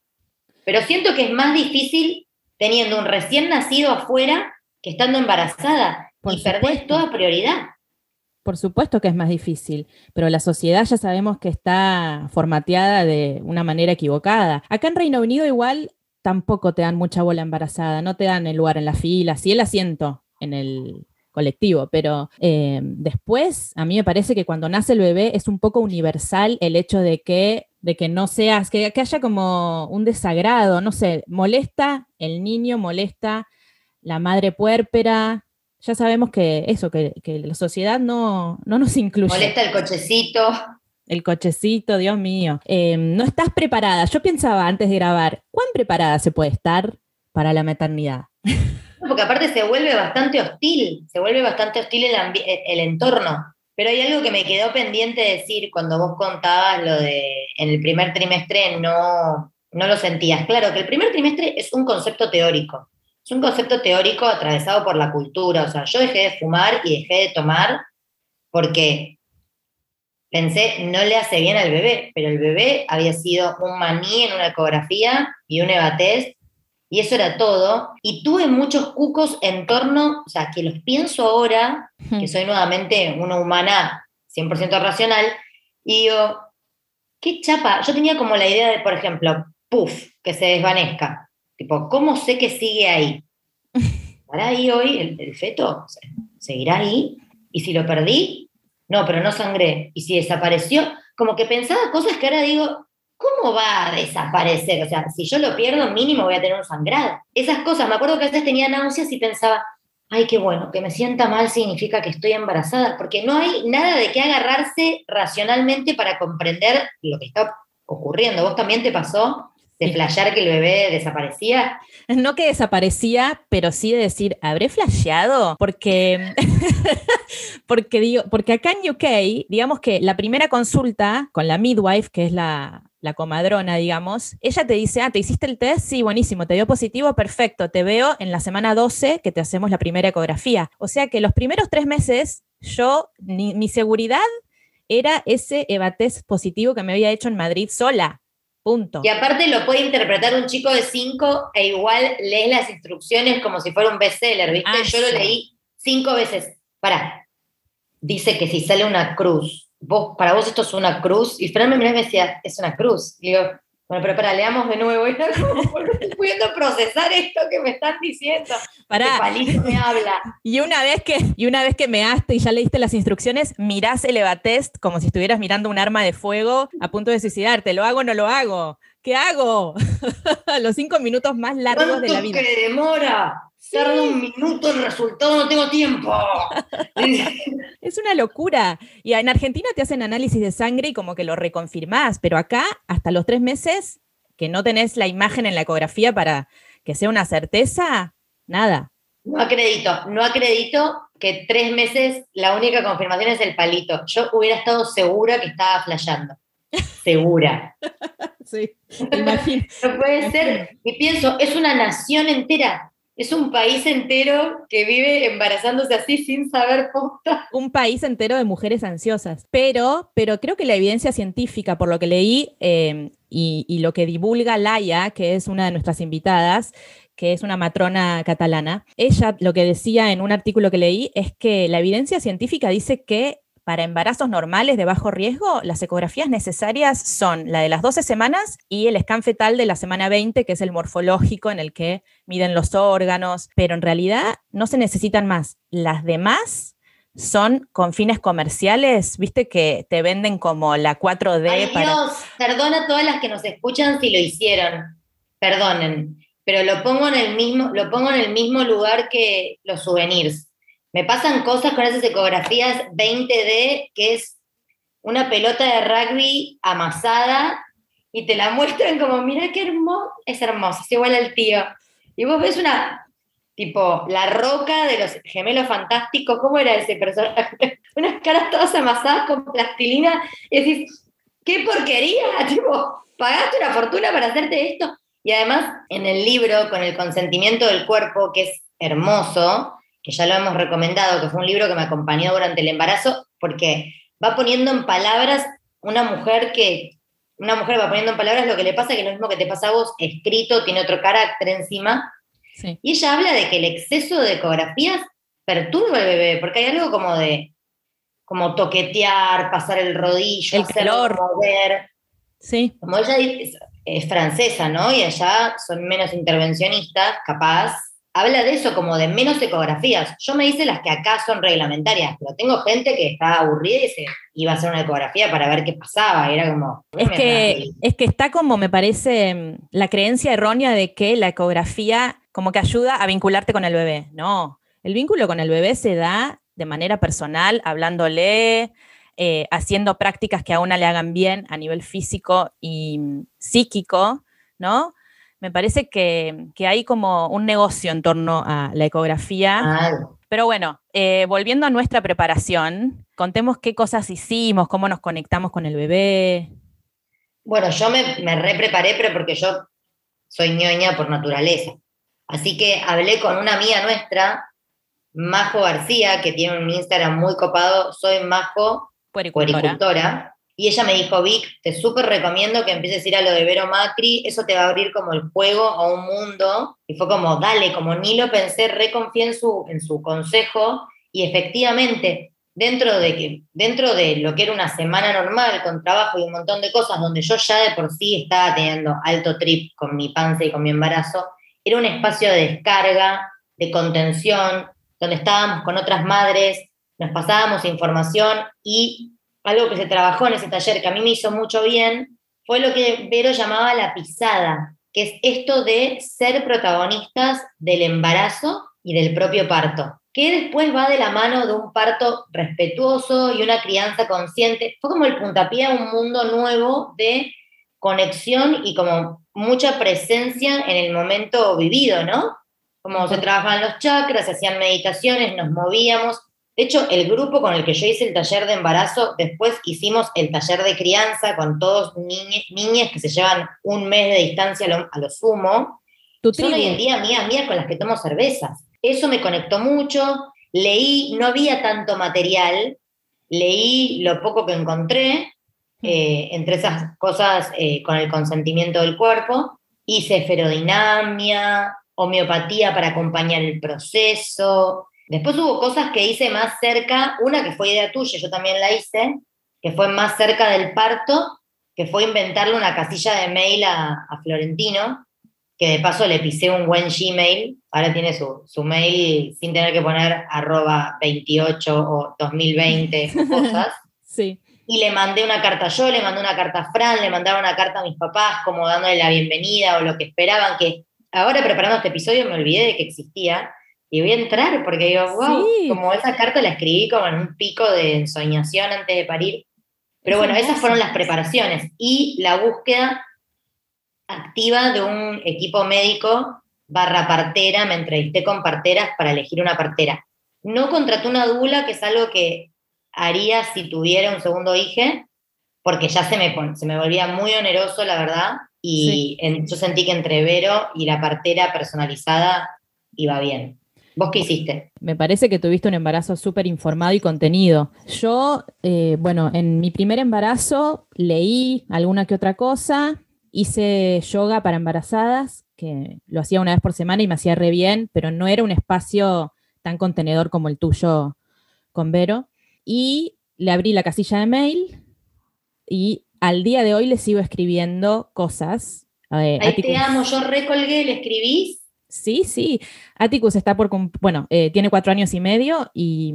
S1: pero siento que es más difícil teniendo un recién nacido afuera que estando embarazada
S6: Por
S1: y perdés
S6: supuesto.
S1: toda prioridad.
S6: Por supuesto que es más difícil, pero la sociedad ya sabemos que está formateada de una manera equivocada. Acá en Reino Unido igual tampoco te dan mucha bola embarazada, no te dan el lugar en la fila, sí el asiento en el colectivo, pero eh, después a mí me parece que cuando nace el bebé es un poco universal el hecho de que, de que no seas, que, que haya como un desagrado, no sé, molesta el niño, molesta la madre puérpera, ya sabemos que eso, que, que la sociedad no, no nos incluye.
S1: Molesta el cochecito.
S6: El cochecito, Dios mío. Eh, no estás preparada. Yo pensaba antes de grabar, ¿cuán preparada se puede estar para la maternidad?
S1: Porque aparte se vuelve bastante hostil, se vuelve bastante hostil el, el entorno. Pero hay algo que me quedó pendiente decir cuando vos contabas lo de en el primer trimestre no, no lo sentías. Claro que el primer trimestre es un concepto teórico. Es un concepto teórico atravesado por la cultura. O sea, yo dejé de fumar y dejé de tomar porque pensé, no le hace bien al bebé, pero el bebé había sido un maní en una ecografía y un evatest y eso era todo. Y tuve muchos cucos en torno, o sea, que los pienso ahora, que soy nuevamente una humana 100% racional, y digo, qué chapa. Yo tenía como la idea de, por ejemplo, puff, que se desvanezca. Tipo, ¿cómo sé que sigue ahí? ¿Estará ahí hoy el, el feto? ¿Se- ¿Seguirá ahí? ¿Y si lo perdí? No, pero no sangré. ¿Y si desapareció? Como que pensaba cosas que ahora digo, ¿cómo va a desaparecer? O sea, si yo lo pierdo, mínimo voy a tener un sangrado. Esas cosas, me acuerdo que a veces tenía náuseas y pensaba, ay, qué bueno, que me sienta mal significa que estoy embarazada, porque no hay nada de qué agarrarse racionalmente para comprender lo que está ocurriendo. ¿Vos también te pasó de flashear que el bebé desaparecía?
S6: No que desaparecía, pero sí de decir, ¿habré flasheado? Porque, porque, digo, porque acá en UK, digamos que la primera consulta con la midwife, que es la, la comadrona, digamos, ella te dice, ah, ¿te hiciste el test? Sí, buenísimo, te dio positivo, perfecto, te veo en la semana 12 que te hacemos la primera ecografía. O sea que los primeros tres meses, yo, ni- mi seguridad era ese evatest positivo que me había hecho en Madrid sola. Punto.
S1: Y aparte lo puede interpretar un chico de 5 e igual lees las instrucciones como si fuera un bestseller, ¿viste?
S6: Ah,
S1: Yo lo leí cinco veces. Para, dice que si sale una cruz, vos, para vos esto es una cruz, y Fran me y me decía, es una cruz. Y digo, bueno, pero para, leamos de nuevo. Y era como, ¿por qué estoy pudiendo procesar esto que me están diciendo?
S6: Pará.
S1: Este palito me habla.
S6: Y una vez que, y una vez que measte y ya leíste las instrucciones, mirás el evatest como si estuvieras mirando un arma de fuego a punto de suicidarte. ¿Lo hago o no lo hago? ¿Qué hago? Los cinco minutos más largos de la
S1: ¿Cuánto
S6: vida.
S1: que demora? Tarda un minuto el resultado, no tengo tiempo.
S6: Es una locura. Y en Argentina te hacen análisis de sangre y como que lo reconfirmás, pero acá hasta los tres meses que no tenés la imagen en la ecografía para que sea una certeza, nada.
S1: No acredito, no acredito que tres meses la única confirmación es el palito. Yo hubiera estado segura que estaba flasheando. Segura.
S6: Sí, imagino.
S1: No puede ser. Y pienso, es una nación entera. Es un país entero que vive embarazándose así sin saber posta.
S6: un país entero de mujeres ansiosas. Pero, pero creo que la evidencia científica, por lo que leí, eh, y, y lo que divulga Laia, que es una de nuestras invitadas, que es una matrona catalana, ella lo que decía en un artículo que leí es que la evidencia científica dice que para embarazos normales de bajo riesgo, las ecografías necesarias son la de las 12 semanas y el scan fetal de la semana 20, que es el morfológico en el que miden los órganos, pero en realidad no se necesitan más. Las demás son con fines comerciales, viste que te venden como la 4D
S1: Ay,
S6: para...
S1: Dios, perdona a todas las que nos escuchan si lo hicieron. Perdonen, pero lo pongo en el mismo, lo pongo en el mismo lugar que los souvenirs. Me pasan cosas con esas ecografías 20D, que es una pelota de rugby amasada y te la muestran como, mira qué hermoso, es hermoso, es igual al tío. Y vos ves una, tipo, la roca de los gemelos fantásticos, ¿cómo era ese personaje? Unas caras todas amasadas con plastilina, y decís, qué porquería, tipo, pagaste una fortuna para hacerte esto. Y además, en el libro, con el consentimiento del cuerpo, que es hermoso, que ya lo hemos recomendado, que fue un libro que me acompañó durante el embarazo, porque va poniendo en palabras una mujer que, una mujer va poniendo en palabras lo que le pasa, que es lo mismo que te pasa a vos, escrito, tiene otro carácter encima,
S6: Sí.
S1: y ella habla de que el exceso de ecografías perturba al bebé, porque hay algo como de, como toquetear, pasar el rodillo,
S6: El calor.
S1: mover,
S6: Sí,
S1: como ella es, es francesa, ¿no? Y allá son menos intervencionistas, capaz. Habla de eso, como de menos ecografías. Yo me hice las que acá son reglamentarias, pero tengo gente que está aburrida y se iba a hacer una ecografía para ver qué pasaba. Era como.
S6: Es que, es que está como, me parece, mm, la creencia errónea de que la ecografía como que ayuda a vincularte con el bebé. No, el vínculo con el bebé se da de manera personal, hablándole, eh, haciendo prácticas que a una le hagan bien a nivel físico y mm, psíquico, ¿no? Me parece que, que hay como un negocio en torno a la ecografía. Pero bueno, eh, volviendo a nuestra preparación, contemos qué cosas hicimos, cómo nos conectamos con el bebé.
S1: Bueno, yo me, me re preparé, pero porque yo soy ñoña por naturaleza. Así que hablé con una amiga nuestra, Majo García, que tiene un Instagram muy copado, soy Majo
S6: Puericultora.
S1: Y ella me dijo, Vic, te súper recomiendo que empieces a ir a lo de Vero Macri, eso te va a abrir como el juego a un mundo. Y fue como, dale, como ni lo pensé, reconfié en su, en su consejo. Y efectivamente, dentro de, que, dentro de lo que era una semana normal, con trabajo y un montón de cosas, donde yo ya de por sí estaba teniendo alto trip con mi panza y con mi embarazo, era un espacio de descarga, de contención, donde estábamos con otras madres, nos pasábamos información y algo que se trabajó en ese taller que a mí me hizo mucho bien fue lo que Vero llamaba la pisada, que es esto de ser protagonistas del embarazo y del propio parto, que después va de la mano de un parto respetuoso y una crianza consciente. Fue como el puntapié a un mundo nuevo de conexión y como mucha presencia en el momento vivido, ¿no? Como se trabajaban los chakras, se hacían meditaciones, nos movíamos. De hecho, el grupo con el que yo hice el taller de embarazo, después hicimos el taller de crianza con todos niñe- niñas que se llevan un mes de distancia a lo, a lo sumo. Son hoy en día amigas mías con las que tomo cervezas. Eso me conectó mucho. Leí, no había tanto material. Leí lo poco que encontré, eh, entre esas cosas eh, con el consentimiento del cuerpo. Hice ferodinamia, homeopatía para acompañar el proceso. Después hubo cosas que hice más cerca, una que fue idea tuya, yo también la hice, que fue más cerca del parto, que fue inventarle una casilla de mail a, a Florentino, que de paso le pisé un buen Gmail, ahora tiene su, su mail sin tener que poner arroba 28 o 2020 o cosas.
S6: Sí.
S1: Y le mandé una carta yo, le mandé una carta a Fran, le mandaba una carta a mis papás, como dándole la bienvenida o lo que esperaban, que ahora preparando este episodio me olvidé de que existía. Y voy a entrar porque digo, wow,
S6: Sí.
S1: como esa carta la escribí como en un pico de ensoñación antes de parir. Pero bueno, esas fueron las preparaciones y la búsqueda activa de un equipo médico barra partera, me entrevisté con parteras para elegir una partera. No contraté una dula, que es algo que haría si tuviera un segundo hijo, porque ya se me, se me volvía muy oneroso, la verdad, y en- yo sentí que entre Vero y la partera personalizada iba bien. ¿Vos qué hiciste?
S6: Me parece que tuviste un embarazo súper informado y contenido. Yo, eh, bueno, en mi primer embarazo leí alguna que otra cosa, hice yoga para embarazadas, que lo hacía una vez por semana y me hacía re bien, pero no era un espacio tan contenedor como el tuyo con Vero. Y le abrí la casilla de mail y al día de hoy le sigo escribiendo cosas. Eh,
S1: Ahí te amo, yo recolgué, ¿le escribís?
S6: Sí, sí. Atticus está por, bueno, eh, tiene cuatro años y medio y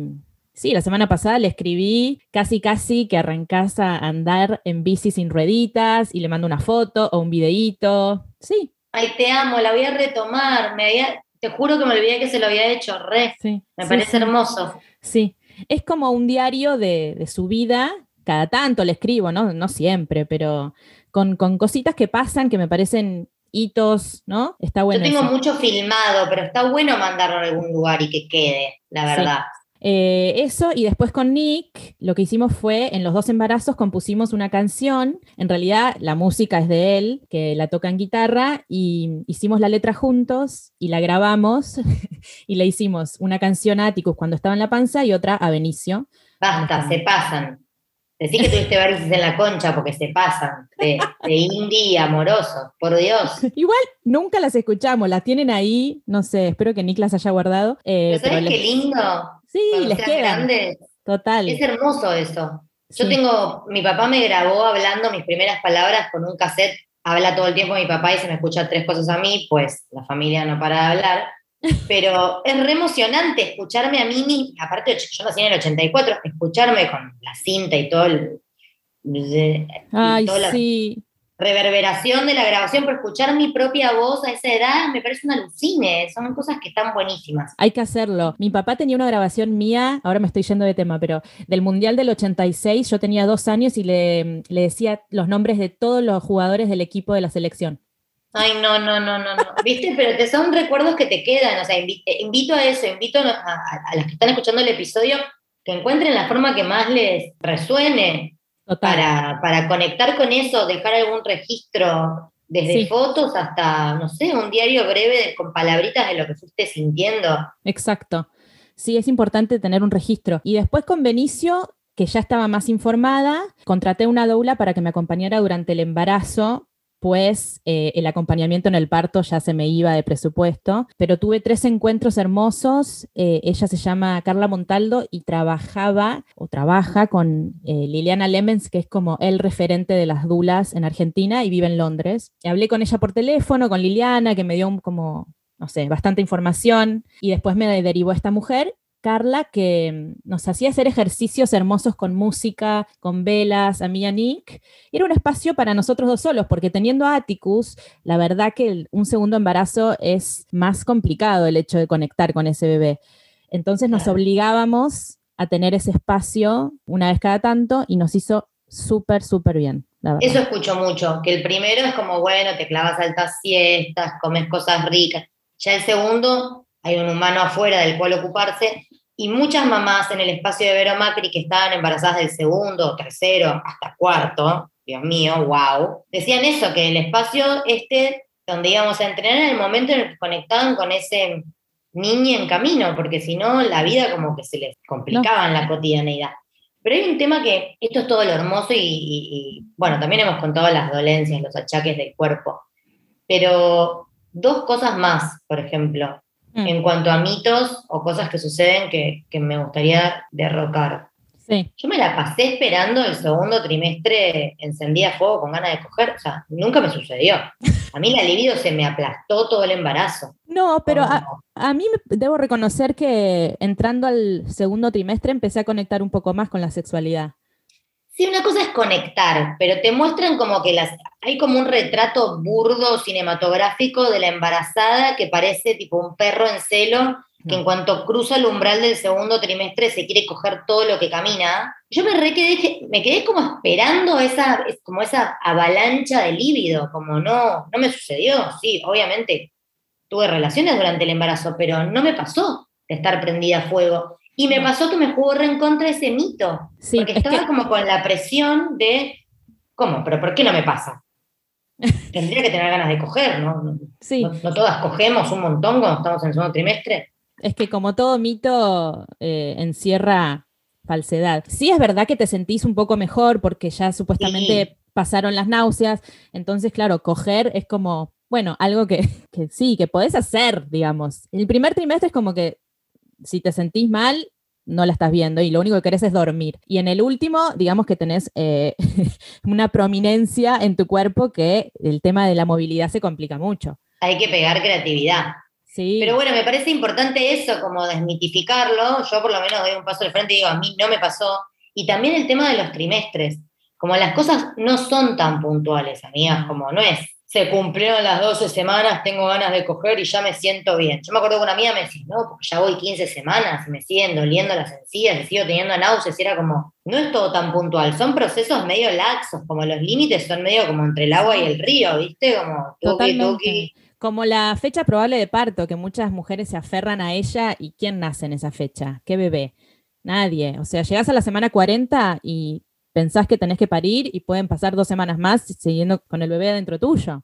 S6: sí, la semana pasada le escribí casi, casi que arrancás a andar en bici sin rueditas y le mando una foto o un videíto. Sí,
S1: Ay, te amo, la voy a retomar. Me había, te juro que me olvidé que se lo había hecho, re.
S6: sí.
S1: Me
S6: sí,
S1: parece
S6: sí.
S1: hermoso.
S6: Sí, es como un diario de, de su vida. Cada tanto le escribo, ¿no? No siempre, pero con, con cositas que pasan que me parecen hitos, ¿no? Está bueno.
S1: Yo tengo
S6: eso.
S1: mucho filmado, pero está bueno mandarlo a algún lugar y que quede, la
S6: Sí.
S1: verdad.
S6: Eh, eso, y después con Nick, lo que hicimos fue, en los dos embarazos compusimos una canción, en realidad la música es de él, que la toca en guitarra, y hicimos la letra juntos y la grabamos, y le hicimos una canción a Atticus cuando estaba en la panza y otra a Benicio.
S1: Basta, se pasan. Decí que tuviste varices en la concha porque se pasan. De, de indie amoroso, por Dios.
S6: Igual nunca las escuchamos, las tienen ahí, no sé, espero que Nick las haya guardado. eh,
S1: Pero ¿sabes qué
S6: les-
S1: lindo?
S6: Sí,
S1: Cuando
S6: les quedan,
S1: grandes.
S6: total.
S1: Es hermoso eso. Yo
S6: Sí.
S1: tengo, mi papá me grabó hablando mis primeras palabras con un cassette. Habla todo el tiempo mi papá y se me escucha tres cosas a mí, pues la familia no para de hablar. Pero es re emocionante escucharme a mí, mi- aparte yo nací en el 84, escucharme con la cinta y todo el, y
S6: Ay,
S1: toda la reverberación de la grabación, pero escuchar mi propia voz a esa edad me parece un alucine, son cosas que están buenísimas.
S6: Hay que hacerlo. Mi papá tenía una grabación mía, ahora me estoy yendo de tema, pero del Mundial del 86, yo tenía dos años y le, le decía los nombres de todos los jugadores del equipo de la selección.
S1: Ay, no, no, no, no, no. ¿Viste? Pero te son recuerdos que te quedan. O sea, eh, invito a eso, invito a, a- a las que están escuchando el episodio que encuentren la forma que más les resuene para, para conectar con eso, dejar algún registro, desde
S6: Sí.
S1: fotos hasta, no sé, un diario breve con palabritas de lo que fuiste sintiendo.
S6: Exacto. Sí, es importante tener un registro. Y después con Benicio, que ya estaba más informada, contraté una doula para que me acompañara durante el embarazo, pues eh, el acompañamiento en el parto ya se me iba de presupuesto, pero tuve tres encuentros hermosos. Eh, ella se llama Carla Montaldo y trabajaba o trabaja con eh, Liliana Lemens, que es como el referente de las dulas en Argentina y vive en Londres. Hablé con ella por teléfono, con Liliana, que me dio como no sé, bastante información y después me derivó esta mujer, Carla, que mm, nos hacía hacer ejercicios hermosos con música, con velas, a mí y a Nick. Era un espacio para nosotros dos solos, porque teniendo a Atticus, la verdad que un segundo embarazo es más complicado el hecho de conectar con ese bebé. Entonces nos obligábamos a tener ese espacio una vez cada tanto y nos hizo súper, súper bien.
S1: Eso escucho mucho, que el primero es como, bueno, te clavas altas siestas, comes cosas ricas. Ya el segundo, hay un humano afuera del cual ocuparse. Y muchas mamás en el espacio de Vero Macri que estaban embarazadas del segundo, tercero, hasta cuarto, Dios mío, wow, decían eso, que el espacio este donde íbamos a entrenar era el momento en el que conectaban con ese niño en camino, porque si no, la vida como que se les complicaba en la cotidianeidad. Pero hay un tema que, esto es todo lo hermoso y, y- y, bueno, también hemos contado las dolencias, los achaques del cuerpo, pero dos cosas más, por ejemplo,
S6: Mm,
S1: en cuanto a mitos o cosas que suceden que, que me gustaría derrocar.
S6: sí.
S1: Yo me la pasé esperando el segundo trimestre encendida a fuego con ganas de coger, o sea, nunca me sucedió. A mí la libido se me aplastó todo el embarazo.
S6: No, pero a, A mí debo reconocer que entrando al segundo trimestre empecé a conectar un poco más con la sexualidad.
S1: Sí, una cosa es conectar, pero te muestran como que las, hay como un retrato burdo cinematográfico de la embarazada que parece tipo un perro en celo, que en cuanto cruza el umbral del segundo trimestre se quiere coger todo lo que camina. Yo me re quedé, me quedé como esperando esa, es como esa avalancha de líbido, como no, no me sucedió, sí, obviamente tuve relaciones durante el embarazo, pero no me pasó de estar prendida a fuego. Y me pasó que me jugó re en contra ese mito.
S6: Sí,
S1: Porque
S6: es
S1: estaba
S6: que
S1: como con la presión de, ¿cómo? ¿Pero por qué no me pasa? Tendría que tener ganas de coger, ¿no? No,
S6: sí,
S1: no- no todas cogemos un montón cuando estamos en el segundo trimestre.
S6: es que como todo mito eh, encierra falsedad. Sí es verdad que te sentís un poco mejor porque ya supuestamente pasaron las náuseas. Entonces, claro, coger es como, bueno, algo que, que sí, que podés hacer, digamos. El primer trimestre es como que si te sentís mal, no la estás viendo y lo único que querés es dormir. Y en el último, digamos que tenés eh, una prominencia en tu cuerpo que el tema de la movilidad se complica mucho.
S1: Hay que pegar creatividad.
S6: Sí.
S1: Pero bueno, me parece importante eso, como desmitificarlo. Yo por lo menos doy un paso al frente y digo, a mí no me pasó. Y también el tema de los trimestres. Como las cosas no son tan puntuales, amigas, como no es. Se cumplieron las 12 semanas, tengo ganas de coger y ya me siento bien. Yo me acuerdo que una amiga me decía, no, porque ya voy 15 semanas y me siguen doliendo las encías y sigo teniendo náuseas. Y era como, no es todo tan puntual, son procesos medio laxos, como los límites son medio como entre el agua y el río, ¿viste? Como tuki, tuki.
S6: Como la fecha probable de parto, que muchas mujeres se aferran a ella y ¿quién nace en esa fecha? ¿Qué bebé? Nadie. O sea, llegás a la semana 40 y pensás que tenés que parir y pueden pasar dos semanas más siguiendo con el bebé dentro tuyo.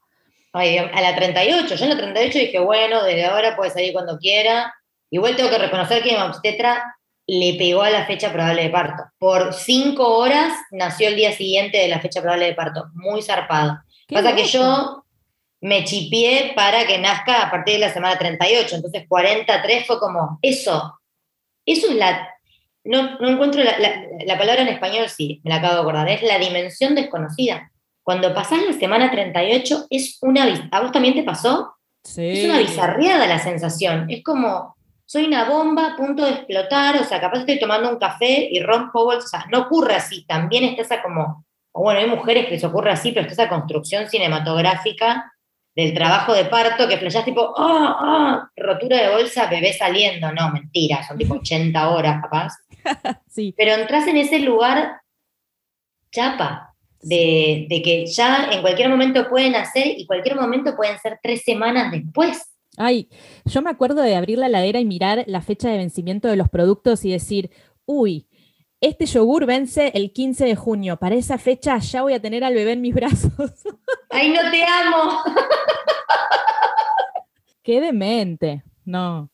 S1: Ay, a la 38, yo en la 38 dije, bueno, desde ahora puede salir cuando quiera. Igual tengo que reconocer que mi obstetra le pegó a la fecha probable de parto. Por cinco horas nació el día siguiente de la fecha probable de parto. Muy zarpado. Pasa que yo me chipié para que nazca a partir de la semana 38. Entonces 43 fue como, eso, eso es la... No, no encuentro la, la- la palabra en español, sí, me la acabo de acordar, es la dimensión desconocida. Cuando pasás la semana 38 es una... ¿A vos también te pasó?
S6: Sí.
S1: Es una bizarreada la sensación. Es como, soy una bomba a punto de explotar, o sea, capaz estoy tomando un café y rompo sea, no ocurre así. También está esa como, o bueno, hay mujeres que les ocurre así, pero está esa construcción cinematográfica del trabajo de parto que flashás tipo, ah, ah, rotura de bolsa, bebé saliendo. No, mentira, son tipo 80 horas capaz.
S6: Sí.
S1: Pero entras en ese lugar chapa, de, de que ya en cualquier momento pueden hacer y cualquier momento pueden ser tres semanas después.
S6: Ay, yo me acuerdo de abrir la heladera y mirar la fecha de vencimiento de los productos y decir, uy, este yogur vence el 15 de junio. Para esa fecha ya voy a tener al bebé en mis brazos.
S1: ¡Ay, no te amo!
S6: Qué demente. No,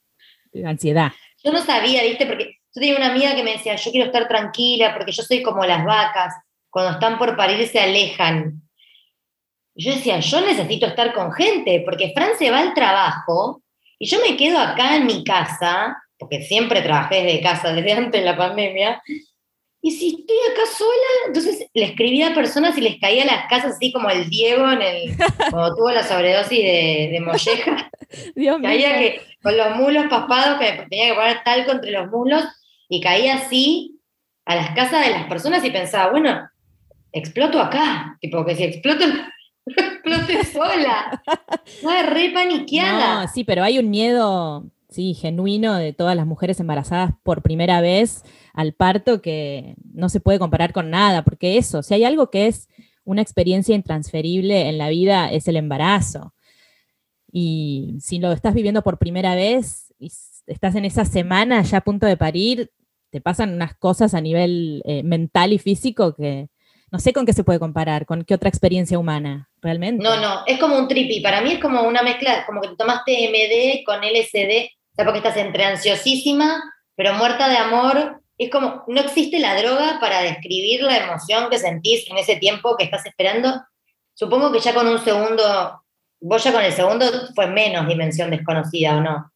S6: ansiedad.
S1: Yo no sabía, ¿viste? Porque yo tenía una amiga que me decía, yo quiero estar tranquila porque yo soy como las vacas, cuando están por parir se alejan. Yo decía, yo necesito estar con gente, porque Fran se va al trabajo y yo me quedo acá en mi casa, porque siempre trabajé desde casa, desde antes de la pandemia, y si estoy acá sola, entonces le escribía a personas y les caía a las casas así como el Diego en el, cuando tuvo la sobredosis de, de molleja.
S6: Dios mío.
S1: Caía que con los mulos paspados, que tenía que poner talco entre los mulos, y caía así a las casas de las personas y pensaba, bueno, exploto acá. Tipo, que si exploto, explote sola. Estaba re paniqueada.
S6: No, sí, pero hay un miedo, sí, genuino de todas las mujeres embarazadas por primera vez al parto que no se puede comparar con nada, porque eso, si hay algo que es una experiencia intransferible en la vida, es el embarazo. Y si lo estás viviendo por primera vez y estás en esa semana ya a punto de parir, te pasan unas cosas a nivel eh, mental y físico que no sé con qué se puede comparar, con qué otra experiencia humana, realmente.
S1: No, no, es como un trippy. Para mí es como una mezcla, como que te tomaste MD con LSD, o porque estás entre ansiosísima, pero muerta de amor. Es como, no existe la droga para describir la emoción que sentís en ese tiempo que estás esperando. Supongo que ya con un segundo, vos ya con el segundo fue menos dimensión desconocida, ¿o no?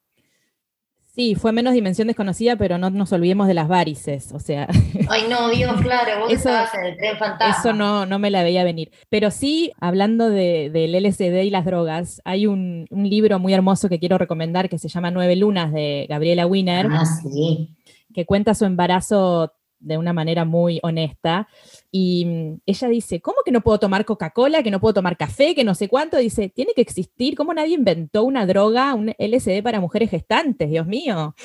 S6: Sí, fue menos dimensión desconocida, pero no nos olvidemos de las varices, o sea,
S1: Ay, no, Dios, claro, vos
S6: Eso-
S1: estabas en el tren fantasma.
S6: eso no, no me la veía venir. Pero sí, hablando de- del LSD y las drogas, hay un, un libro muy hermoso que quiero recomendar que se llama Nueve Lunas de Gabriela Wiener,
S1: Ah, sí.
S6: que cuenta su embarazo de una manera muy honesta. Y mm, ella dice, ¿cómo que no puedo tomar Coca-Cola, que no puedo tomar café, que no sé cuánto? Dice, tiene que existir, ¿cómo nadie inventó una droga, un LSD para mujeres gestantes? Dios mío.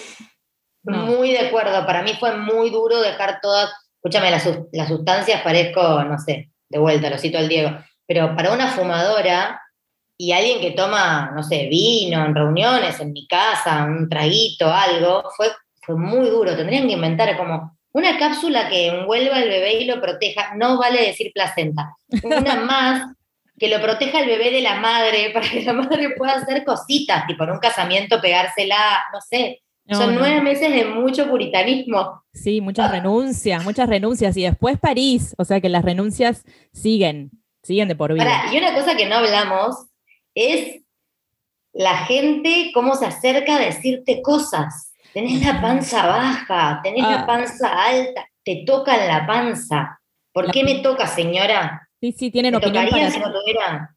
S1: Muy de acuerdo. Para mí fue muy duro dejar todas. Escúchame, las, las sustancias parezco, no sé, de vuelta, lo cito al Diego. Pero para una fumadora y alguien que toma, no sé, vino en reuniones, en mi casa, un traguito, algo, fue, fue muy duro. Tendrían que inventar como una cápsula que envuelva al bebé y lo proteja. No vale decir placenta. Una más que lo proteja al bebé de la madre para que la madre pueda hacer cositas, tipo en un casamiento pegársela, no sé.
S6: No,
S1: Son
S6: no.
S1: nueve meses de mucho puritanismo.
S6: Sí, muchas renuncias, muchas renuncias. Y después París, o sea que las renuncias siguen. siguen de por vida.
S1: Y una cosa que no hablamos es la gente, cómo se acerca a decirte cosas. Tenés la panza baja, tenés
S6: Ah.
S1: la panza alta, te tocan la panza. ¿Por
S6: La
S1: qué me toca, señora?
S6: Sí, sí, tienen
S1: ¿Me
S6: opinión para
S1: si tuviera?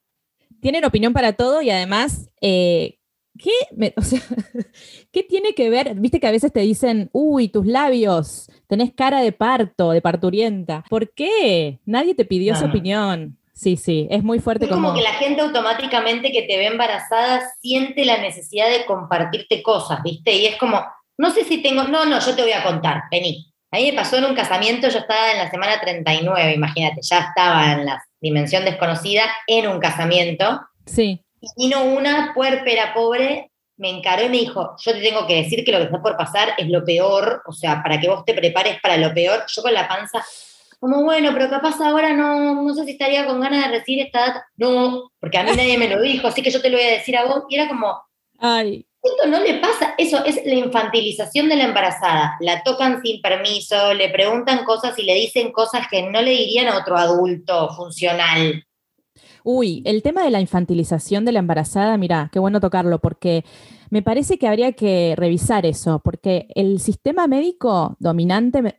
S6: tienen opinión para todo y además, eh, ¿qué, me- o sea, ¿qué tiene que ver? Viste que a veces te dicen, uy, tus labios, tenés cara de parto, de parturienta. ¿Por qué? Nadie te pidió
S1: No,
S6: su
S1: no.
S6: opinión. Sí, sí, es muy fuerte
S1: Es como
S6: como...
S1: que la gente automáticamente que te ve embarazada siente la necesidad de compartirte cosas, ¿viste? Y es como, no sé si tengo, no, no, yo te voy a contar, vení. A mí me pasó en un casamiento, yo estaba en la semana 39, imagínate, ya estaba en la dimensión desconocida en un casamiento.
S6: Sí,
S1: Y vino una puerpera pobre, me encaró y me dijo, yo te tengo que decir que lo que está por pasar es lo peor, o sea, para que vos te prepares para lo peor. Yo con la panza, como bueno, pero capaz ahora no, no sé si estaría con ganas de recibir esta data. No, porque a mí nadie me lo dijo, así que yo te lo voy a decir a vos. Y era como,
S6: ay,
S1: esto no le pasa, eso es la infantilización de la embarazada. La tocan sin permiso, le preguntan cosas y le dicen cosas que no le dirían a otro adulto funcional.
S6: Uy, el tema de la infantilización de la embarazada, mira, qué bueno tocarlo, porque me parece que habría que revisar eso, porque el sistema médico dominante,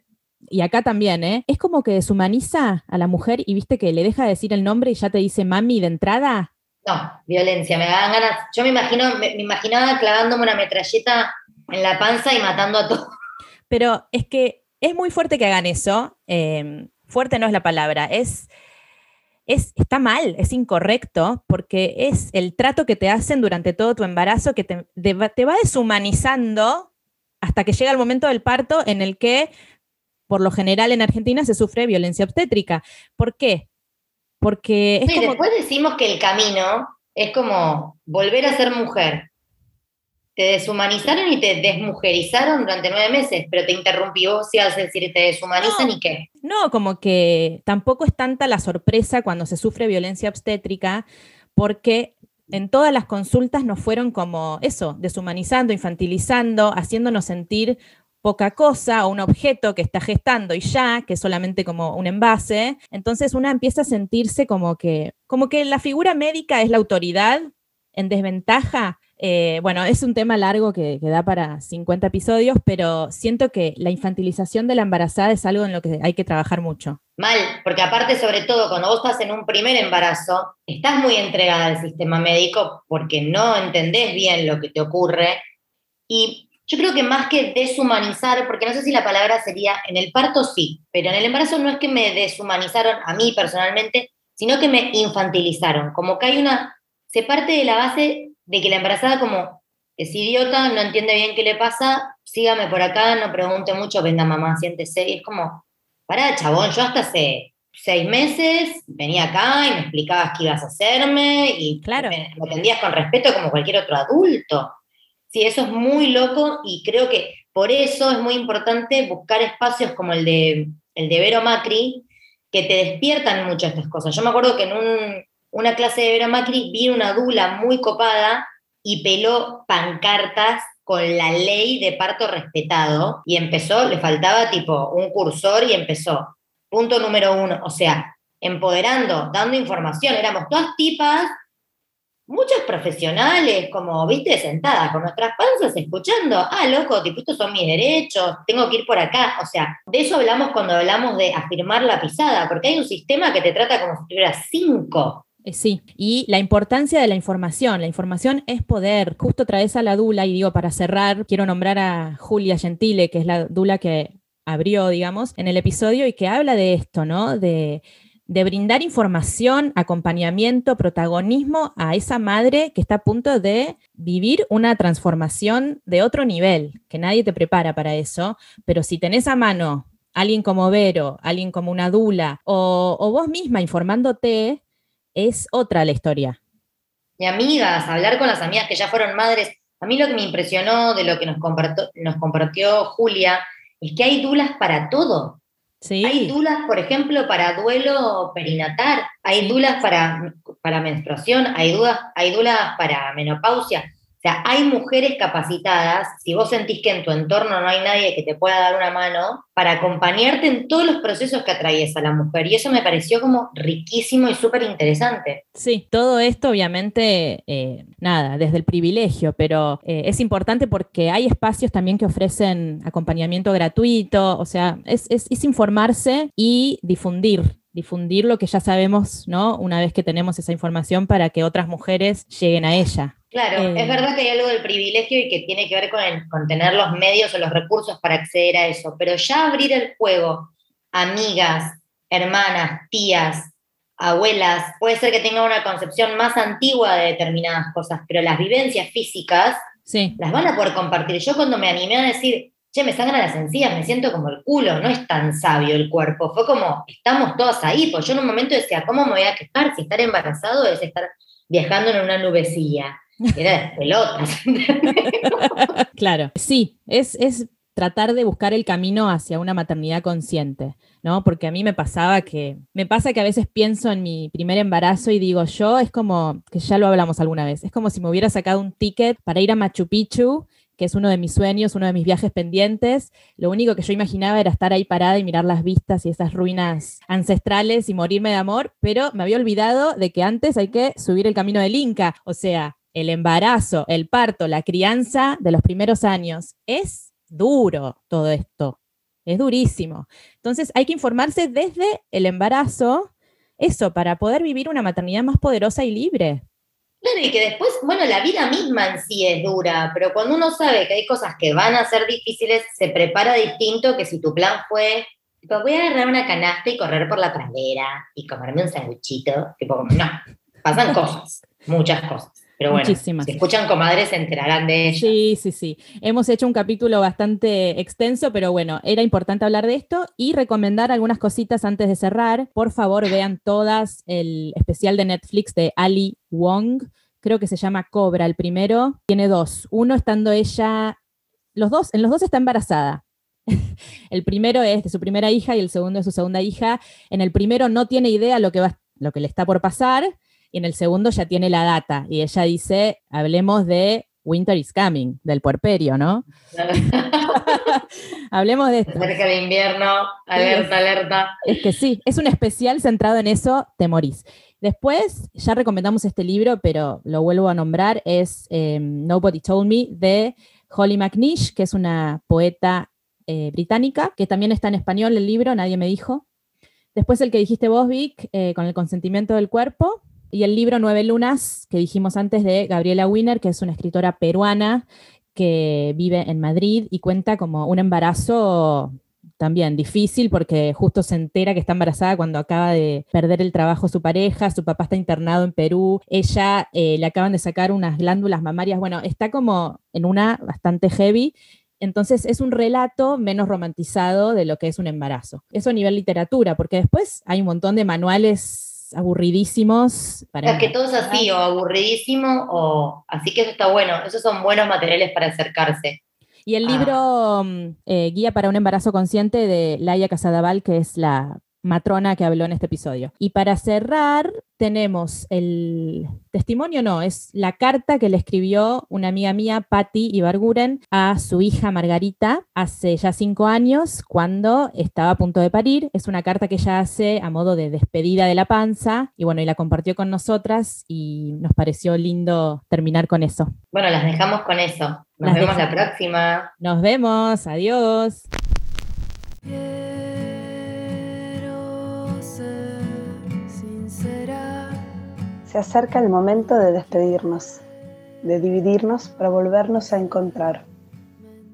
S6: y acá también, ¿eh? es como que deshumaniza a la mujer y viste que le deja de decir el nombre y ya te dice mami de entrada.
S1: No, violencia, me daban ganas. Yo me imagino, me, imaginaba clavándome una metralleta en la panza y matando a todos.
S6: Pero es que es muy fuerte que hagan eso. eh, fuerte no es la palabra, es, es, está mal, es incorrecto, porque es el trato que te hacen durante todo tu embarazo que te, te va deshumanizando hasta que llega el momento del parto en el que, por lo general en Argentina, se sufre violencia obstétrica. ¿Por qué? Porque es
S1: y
S6: como...
S1: después decimos que el camino es como volver a ser mujer. Te deshumanizaron y te desmujerizaron durante nueve meses, pero te interrumpí vos si a decir te deshumanizan
S6: No.
S1: y qué.
S6: No, como que tampoco es tanta la sorpresa cuando se sufre violencia obstétrica, porque en todas las consultas nos fueron como eso, deshumanizando, infantilizando, haciéndonos sentir poca cosa o un objeto que está gestando y ya, que es solamente como un envase. Entonces una empieza a sentirse como que, como que la figura médica es la autoridad en desventaja. Eh, bueno, es un tema largo que, que da para 50 episodios, pero siento que la infantilización de la embarazada es algo en lo que hay que trabajar mucho.
S1: Mal, porque aparte, sobre todo, cuando vos estás en un primer embarazo, estás muy entregada al sistema médico porque no entendés bien lo que te ocurre. Y yo creo que más que deshumanizar, porque no sé si la palabra sería, en el parto sí, pero en el embarazo no es que me deshumanizaron a mí personalmente, sino que me infantilizaron. Como que hay una, se parte de la base de que la embarazada como es idiota, no entiende bien qué le pasa, sígame por acá, no pregunte mucho, venga mamá, siéntese. Y es como, pará, chabón, yo hasta hace seis meses venía acá y me explicabas qué ibas a hacerme y
S6: Claro.
S1: me, me atendías con respeto como cualquier otro adulto. Sí, eso es muy loco y creo que por eso es muy importante buscar espacios como el de, el de Vero Macri, que te despiertan mucho estas cosas. Yo me acuerdo que en un- una clase de Vero Macri vi una dula muy copada y peló pancartas con la ley de parto respetado y empezó, le faltaba tipo un cursor y empezó. Punto número uno, o sea, empoderando, dando información, éramos todas tipas, muchas profesionales, como, viste, sentadas con nuestras panzas, escuchando, ah, loco, tipo, estos son mis derechos, tengo que ir por acá, o sea, de eso hablamos cuando hablamos de afirmar la pisada, porque hay un sistema que te trata como si tuvieras cinco.
S6: Eh, Sí, y la importancia de la información. La información es poder. Justo traes a la Dula y digo, para cerrar, quiero nombrar a Julia Gentile, que es la Dula que abrió, digamos, en el episodio y que habla de esto, ¿no? De, de brindar información, acompañamiento, protagonismo a esa madre que está a punto de vivir una transformación de otro nivel, que nadie te prepara para eso, pero si tenés a mano alguien como Vero, alguien como una Dula, o, vos misma informándote, es otra la historia.
S1: Y amigas, hablar con las amigas que ya fueron madres. A mí lo que me impresionó de lo que nos compartió, nos compartió Julia es que hay dulas para todo.
S6: Sí,
S1: Hay dulas, por ejemplo, para duelo perinatal, hay dulas para, para menstruación, hay dudas, hay dulas para menopausia. O sea, hay mujeres capacitadas, si vos sentís que en tu entorno no hay nadie que te pueda dar una mano, para acompañarte en todos los procesos que atraviesa la mujer. Y eso me pareció como riquísimo y súper interesante.
S6: Sí, todo esto obviamente, eh, nada, desde el privilegio, pero eh, es importante porque hay espacios también que ofrecen acompañamiento gratuito, o sea, es, es, es informarse y difundir difundir lo que ya sabemos, ¿no? Una vez que tenemos esa información para que otras mujeres lleguen a ella.
S1: Claro,
S6: Eh,
S1: es verdad que hay algo del privilegio y que tiene que ver con, el- con tener los medios o los recursos para acceder a eso, pero ya abrir el juego, amigas, hermanas, tías, abuelas, puede ser que tengan una concepción más antigua de determinadas cosas, pero las vivencias físicas
S6: Sí,
S1: las van a poder compartir. Yo cuando me animé a decir, che, me sangran las encías, me siento como el culo, no es tan sabio el cuerpo, fue como, estamos todas ahí, pues yo en un momento decía, ¿cómo me voy a quejar si estar embarazado es estar viajando en una nubecilla? Era de pelotas.
S6: claro. Sí, es, es tratar de buscar el camino hacia una maternidad consciente, ¿no? Porque a mí me pasaba que, me pasa que a veces pienso en mi primer embarazo y digo, yo es como, que ya lo hablamos alguna vez, es como si me hubiera sacado un ticket para ir a Machu Picchu, que es uno de mis sueños, uno de mis viajes pendientes. Lo único que yo imaginaba era estar ahí parada y mirar las vistas y esas ruinas ancestrales y morirme de amor, pero me había olvidado de que antes hay que subir el camino del Inca, o sea, el embarazo, el parto, la crianza de los primeros años. Es duro todo esto, es durísimo. Entonces hay que informarse desde el embarazo, eso, para poder vivir una maternidad más poderosa y libre.
S1: Claro, y que después, bueno, la vida misma en sí es dura, pero cuando uno sabe que hay cosas que van a ser difíciles, se prepara distinto que si tu plan fue, tipo, voy a agarrar una canasta y correr por la pradera y comerme un sanguchito, tipo, no, pasan cosas, muchas cosas. Pero bueno,
S6: Muchísimas.
S1: si escuchan comadres se enterarán de ello.
S6: Sí, sí, sí. Hemos hecho un capítulo bastante extenso, pero bueno, era importante hablar de esto y recomendar algunas cositas antes de cerrar. Por favor, vean todas el especial de Netflix de Ali Wong. Creo que se llama Cobra, el primero. Tiene dos. Uno estando ella, los dos, en los dos está embarazada. El primero es de su primera hija y el segundo es su segunda hija. En el primero no tiene idea lo que, va, lo que le está por pasar y en el segundo ya tiene la data. Y ella dice, hablemos de Winter is Coming, del puerperio, ¿no? hablemos de esto.
S1: Cerca de invierno, alerta, alerta.
S6: Es que sí, es un especial centrado en eso, te morís. Después, ya recomendamos este libro, pero lo vuelvo a nombrar, es eh, Nobody Told Me, de Holly McNish, que es una poeta eh, británica, que también está en español el libro, nadie me dijo. Después el que dijiste vos, Vic, eh, con el consentimiento del cuerpo. Y el libro Nueve Lunas, que dijimos antes, de Gabriela Wiener, que es una escritora peruana que vive en Madrid y cuenta como un embarazo también difícil porque justo se entera que está embarazada cuando acaba de perder el trabajo su pareja, su papá está internado en Perú, ella eh, le acaban de sacar unas glándulas mamarias, bueno, está como en una bastante heavy. Entonces es un relato menos romantizado de lo que es un embarazo. Eso a nivel literatura, porque después hay un montón de manuales aburridísimos. Para
S1: Es que todo es así, o aburridísimo, o así que eso está bueno. Esos son buenos materiales para acercarse.
S6: Y el
S1: Ah.
S6: libro mm, eh, Guía para un embarazo consciente de Laia Casadaval, que es la matrona que habló en este episodio. Y para cerrar, tenemos el testimonio, no, es la carta que le escribió una amiga mía, Patti Ibarguren, a su hija Margarita hace ya cinco años, cuando estaba a punto de parir. Es una carta que ella hace a modo de despedida de la panza, y bueno, y la compartió con nosotras, y nos pareció lindo terminar con eso.
S1: Bueno, las dejamos con eso. Nos
S6: Las
S1: vemos
S6: dejamos.
S1: la próxima.
S6: Nos vemos, adiós.
S8: Se acerca el momento de despedirnos, de dividirnos para volvernos a encontrar.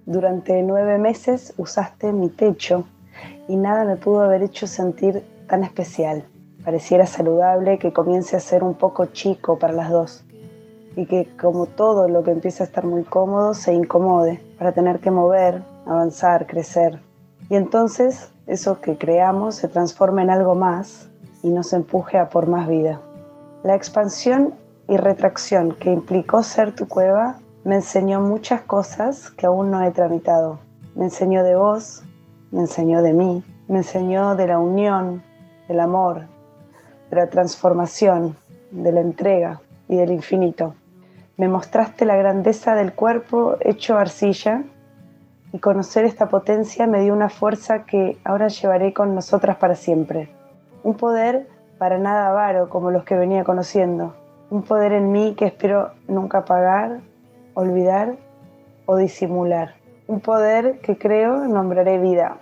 S8: Durante nueve meses usaste mi techo y nada me pudo haber hecho sentir tan especial. Pareciera saludable que comience a ser un poco chico para las dos y que como todo lo que empieza a estar muy cómodo se incomode para tener que mover, avanzar, crecer. Y entonces eso que creamos se transforma en algo más y nos empuje a por más vida. La expansión y retracción que implicó ser tu cueva me enseñó muchas cosas que aún no he tramitado. Me enseñó de vos, me enseñó de mí, me enseñó de la unión, del amor, de la transformación, de la entrega y del infinito. Me mostraste la grandeza del cuerpo hecho arcilla y conocer esta potencia me dio una fuerza que ahora llevaré con nosotras para siempre. Un poder para nada avaro como los que venía conociendo. Un poder en mí que espero nunca apagar, olvidar o disimular. Un poder que creo nombraré vida.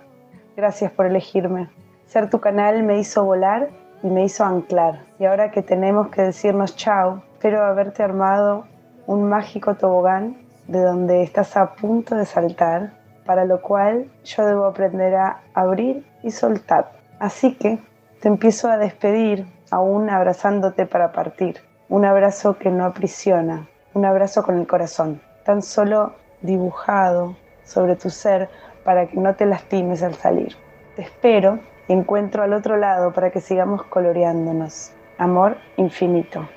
S8: Gracias por elegirme. Ser tu canal me hizo volar y me hizo anclar. Y ahora que tenemos que decirnos chao, espero haberte armado un mágico tobogán de donde estás a punto de saltar, para lo cual yo debo aprender a abrir y soltar. Así que te empiezo a despedir, aún abrazándote para partir. Un abrazo que no aprisiona, un abrazo con el corazón, tan solo dibujado sobre tu ser para que no te lastimes al salir. Te espero y encuentro al otro lado para que sigamos coloreándonos. Amor infinito.